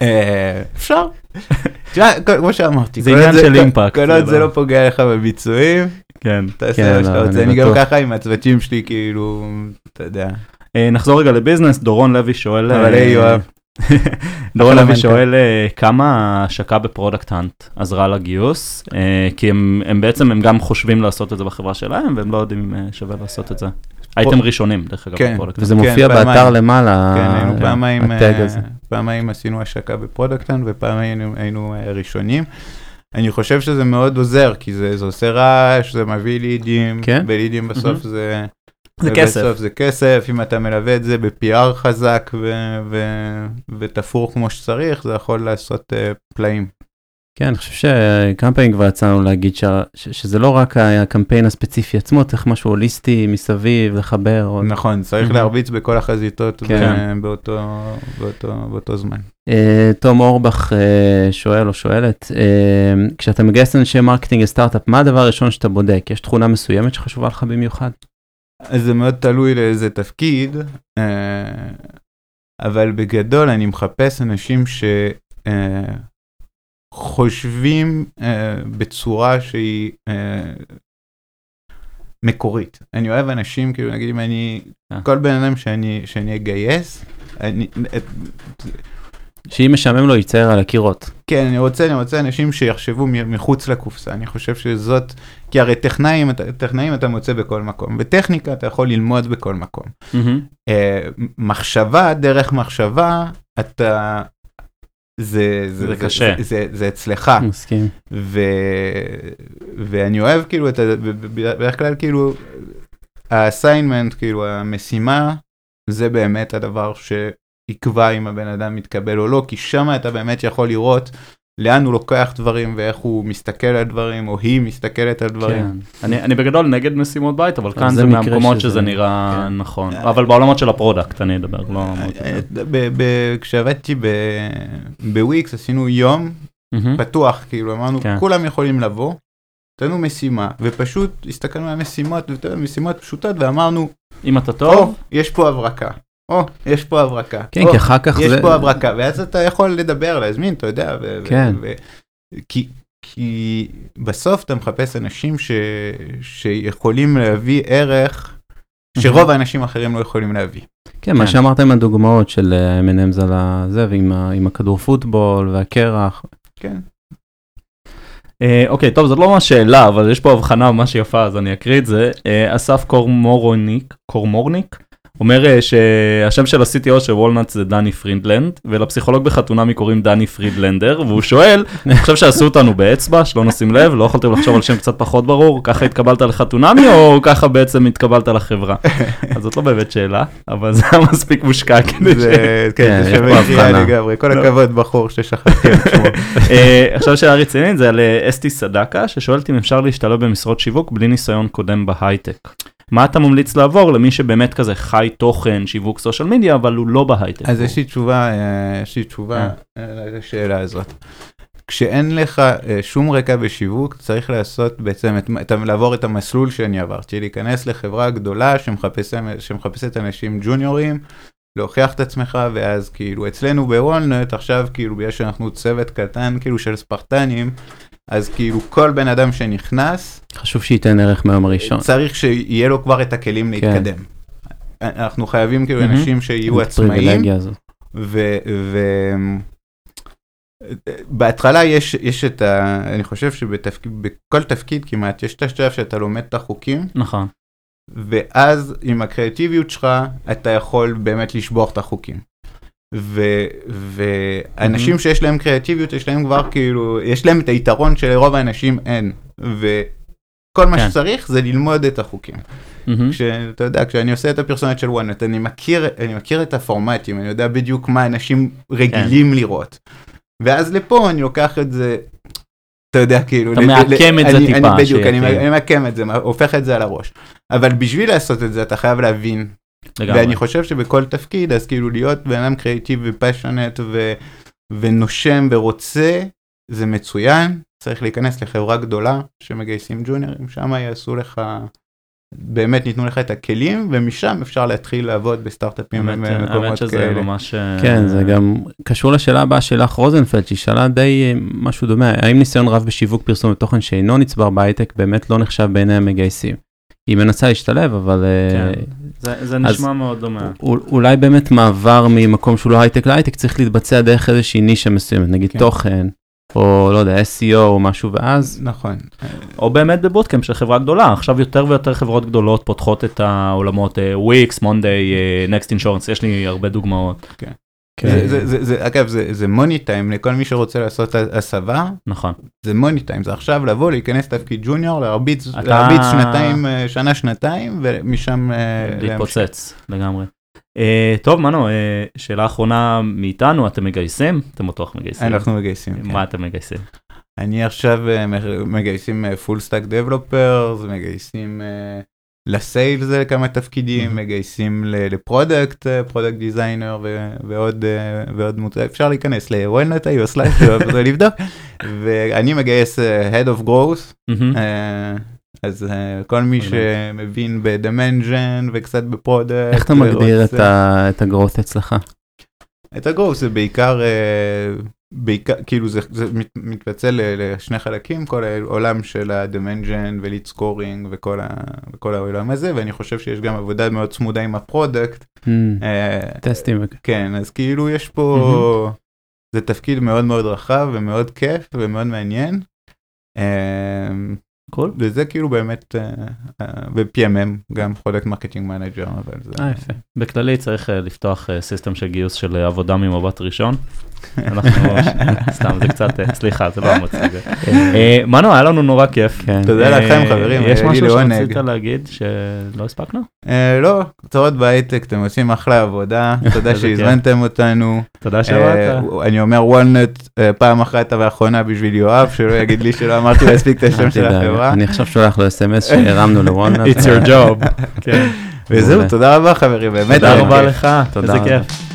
אה, אפשר. תשמע, כמו שאמרתי, זה עניין של כל- אימפקט, כל עוד זה לא- לא פוגע לך בביצועים, כן. תעשה כן, מה שאתה לא, רוצה. אני גם. ככה עם הצוותים שלי, כאילו, אתה יודע. אה, נחזור רגע לביזנס, דורון לוי שואל... אבל אה, היי יואב. דורון לוי מנכ"ל. שואל אה, כמה ההשקה ב-Product Hunt עזרה לגיוס, אה, כי הם הם בעצם, הם גם חושבים לעשות את זה בחברה שלהם, והם לא יודעים אם אה, שווה לעשות את זה. הייתם ראשונים, דרך אגב, כן. ב-Product וזה כן, מופיע באתר פעמיים. למעלה, כן, היינו פעמיים, ה-tag אה, הזה. פעמיים עשינו השקה ב-Product Hunt ופעמיים היינו- היינו אה, ראשונים. אני חושב שזה מאוד עוזר, כי זה זה עושה רעש, זה מביא לידים, כן? ולידים בסוף מהמם. זה... זה כסף. בסוף זה כסף, אם אתה מלווה את זה ב-PR חזק ו- ו- ותפור כמו שצריך, זה יכול לעשות אה, פלאים. כן, אני חושב שכמה פעמים כבר יצאנו להגיד ש- ש- שזה לא רק הקמפיין הספציפי עצמו, צריך משהו הוליסטי מסביב, לחבר. עוד. נכון, צריך מהמם. להרביץ בכל החזיתות כן. ב- באותו- באותו- באותו זמן. אה, תום אורבך אה, שואל או שואלת, אה, כשאתה מגייס אנשי marketing לסטארט-אפ, מה הדבר הראשון שאתה בודק? יש תכונה מסוימת שחשובה לך במיוחד? זה מאוד תלוי לאיזה תפקיד, אה, אבל בגדול אני מחפש אנשים שחושבים בצורה שהיא אה, מקורית. אני אוהב אנשים, כאילו נגיד אם אני, אה. כל בן אדם שאני שאני אגייס, אני, שאם משעמם לו יצייר על הקירות. כן, אני רוצה, אני רוצה אנשים שיחשבו מחוץ לקופסה, אני חושב שזאת, כי הרי טכנאים, טכנאים אתה מוצא בכל מקום, וטכניקה אתה יכול ללמוד בכל מקום. מהמם. אה, מחשבה, דרך מחשבה, אתה... זה, זה קשה. זה, זה, זה אצלך, מסכים. ו, ואני אוהב כאילו את ה... בדרך כלל כאילו, האסיינמנט, כאילו המשימה, זה באמת הדבר שיקבע אם הבן אדם מתקבל או לא, כי שם אתה באמת יכול לראות לאן הוא לוקח דברים ואיך הוא מסתכל על דברים, או היא מסתכלת על דברים. כן. אני אני בגדול נגד משימות בית, אבל כאן זה מהמקומות שזה- שזה נראה כן. נכון. אבל בעולמות של ה-product אני אדבר, לא... אה, ב- ב- כשעבדתי ב- בוויקס עשינו יום. פתוח, כאילו אמרנו כן. כולם יכולים לבוא, נתנו משימה, ופשוט הסתכלנו על יודע, משימות פשוטות, ואמרנו, אם אתה טוב, יש פה הברקה, או, יש פה הברקה, כן, או, כי אחר כך יש זה... פה הברקה, ואז אתה יכול לדבר, להזמין, אתה יודע, ו- כן. ו- כי... כי בסוף אתה מחפש אנשים ש... שיכולים להביא ערך שרוב האנשים האחרים לא יכולים להביא. כן, מה כן. שאמרת עם הדוגמאות של אה, M&M's על הזה, ועם הכדור פוטבול והקרח. כן. אה, אוקיי, טוב, זאת לא ממש שאלה, אבל יש פה הבחנה ממש יפה, אז אני אקריא את זה. אה, אסף קורמורניק, קורמורניק, אומר אה, שהשם של ה-CTO של Walnut זה דני פרידלנד, ולפסיכולוג בחתונמי קוראים דני פרידלנדר, והוא שואל, אני חושב שעשו אותנו באצבע, שלא נשים לב, לא יכולתם לחשוב על שם קצת פחות ברור, ככה התקבלת לחתונמי, או ככה בעצם התקבלת לחברה? אז זאת לא באמת שאלה, אבל זה היה מספיק מושקע כדי ש... זה, כן, זה שווה קריאה הבחנה. לגמרי, כל לא. הכבוד בחור ששכחתי את שמו. אה, עכשיו שאלה רצינית זה על אה, אסתי סדקה ששואלת אם אפשר להשתלב במשרות שיווק בלי ניסיון קודם בהייטק. מה אתה ממליץ לעבור למי שבאמת כזה חי תוכן שיווק סושיאל מדיה אבל הוא לא בהייטק. אז יש לי תשובה, אה, יש לי תשובה אה, לשאלה הזאת. כשאין לך אה, שום רקע בשיווק, צריך לעשות בעצם, את, את, לעבור את המסלול שאני עברתי, להיכנס לחברה גדולה שמחפש, שמחפשת אנשים ג'וניורים, להוכיח את עצמך, ואז כאילו אצלנו בוולנט, עכשיו כאילו בגלל שאנחנו צוות קטן כאילו של ספרטנים, אז כאילו כל בן אדם שנכנס, חשוב שייתן ערך מהיום הראשון. צריך שיהיה לו כבר את הכלים כן. להתקדם. אנחנו חייבים כאילו מהמם. אנשים שיהיו עצמאים. הזאת. ו... ו... בהתחלה יש, יש את ה... אני חושב שבכל תפקיד כמעט יש את השלב שאתה לומד את החוקים, נכון. ואז עם הקריאטיביות שלך אתה יכול באמת לשבור את החוקים. ואנשים Mhm. שיש להם קריאטיביות יש להם כבר כאילו, יש להם את היתרון שלרוב האנשים אין. ו... כל מה כן. שצריך זה ללמוד את החוקים. מהמם. כשאתה יודע, כשאני עושה את הפרסונות של וואנט, אני מכיר, אני מכיר את הפורמטים, אני יודע בדיוק מה אנשים רגילים לראות. ואז לפה אני לוקח את זה, אתה יודע, כאילו, אתה מעקם את זה אני- טיפה, אני, בדיוק, אני, כאילו. אני מעקם את זה, הופך את זה על הראש. אבל בשביל לעשות את זה אתה חייב להבין. ואני חושב שבכל תפקיד, אז כאילו להיות בן אדם קריאיטיבי ופאשונט ו, ונושם ורוצה, זה מצוין, צריך להיכנס לחברה גדולה שמגייסים ג'וניורים, שם יעשו לך, באמת ניתנו לך את הכלים, ומשם אפשר להתחיל לעבוד בסטארט-אפים האמת במקומות שזה כאלה. ממש... כן, זה גם קשור לשאלה הבאה שלך רוזנפלד, שהיא שאלה די אה, משהו דומה, האם ניסיון רב בשיווק פרסום ותוכן שאינו נצבר בהייטק באמת לא נחשב בעיני המגייסים? היא מנסה להשתלב, אבל אה, כן. זה זה נשמע מאוד דומה. אול- אולי באמת מעבר ממקום שהוא לא הייטק להייטק צריך להתבצע דרך איזושהי נישה מסוימת, נגיד כן. תוכן, או לא יודע, SEO או משהו, ואז נכון. או באמת בבוטקאמפ של חברה גדולה, עכשיו יותר ויותר חברות גדולות פותחות את העולמות וויקס, מונדי, נקסט אינשורנס, יש לי הרבה דוגמאות. כן. זה, זה, זה, זה, אגב, זה, זה מוני טיים לכל מי שרוצה לעשות הסבה, נכון. זה money time, זה עכשיו לבוא, להיכנס לתפקיד ג'וניור, להרביץ, שנתיים, אה, שנה, שנתיים, ומשם אה. להתפוצץ לגמרי. אה, טוב, מנו, שאלה אחרונה מאיתנו, אתם מגייסים? אתם בטוח מגייסים. אנחנו מגייסים. כן. מה אתם מגייסים? אני עכשיו מגייסים full stack developers, מגייסים אה, ל-sales זה כמה תפקידים. מגייסים ל-product, product designer ועוד אה, ועוד מוצא, אפשר להיכנס ל- walnut.io slash ולבדוק, ואני מגייס אה, Head of Growth. אה, אז אה, כל מי אוקיי. שמבין ב-demand gen וקצת ב-product, איך אתה מגדיר את ורוצה- ה- את ה-growth אצלך? את ה-growth זה בעיקר, אה, בעיקר, כאילו זה, זה מת, מתפצל לשני חלקים, כל העולם של ה-demand gen ו-lead scoring וכל, העולם הזה, ואני חושב שיש גם עבודה מאוד צמודה עם ה-product. Hmm, אה, טסטים, כן, אז כאילו יש פה, זה תפקיד מאוד מאוד רחב ומאוד כיף ומאוד מעניין. cool. וזה כאילו באמת, אה, אה, ו-PMM, גם product marketing manager, אבל זה... אה, יפה. בכללי צריך אה, לפתוח אה, system של גיוס של אה, עבודה ממבט ראשון. אנחנו, סתם, זה קצת, סליחה, זה לא המצג. אה, מנו, היה לנו נורא כיף. כן. תודה לכם, חברים, יש משהו. שרצית להגיד שלא הספקנו? לא, צרות בהייטק, אתם עושים אחלה עבודה, תודה. שהזמנתם אותנו. תודה שבאת. אני אומר Walnut פעם אחת ואחרונה בשביל יואב, שלא יגיד לי שלא אמרתי מספיק את השם אל החברה. אני עכשיו שולח לו אס.אם.אס שהרמנו לוולנט. It's your job. כן. וזהו. תודה רבה חברים, באמת. תודה רבה כיף. לך, תודה איזה רבה. כיף.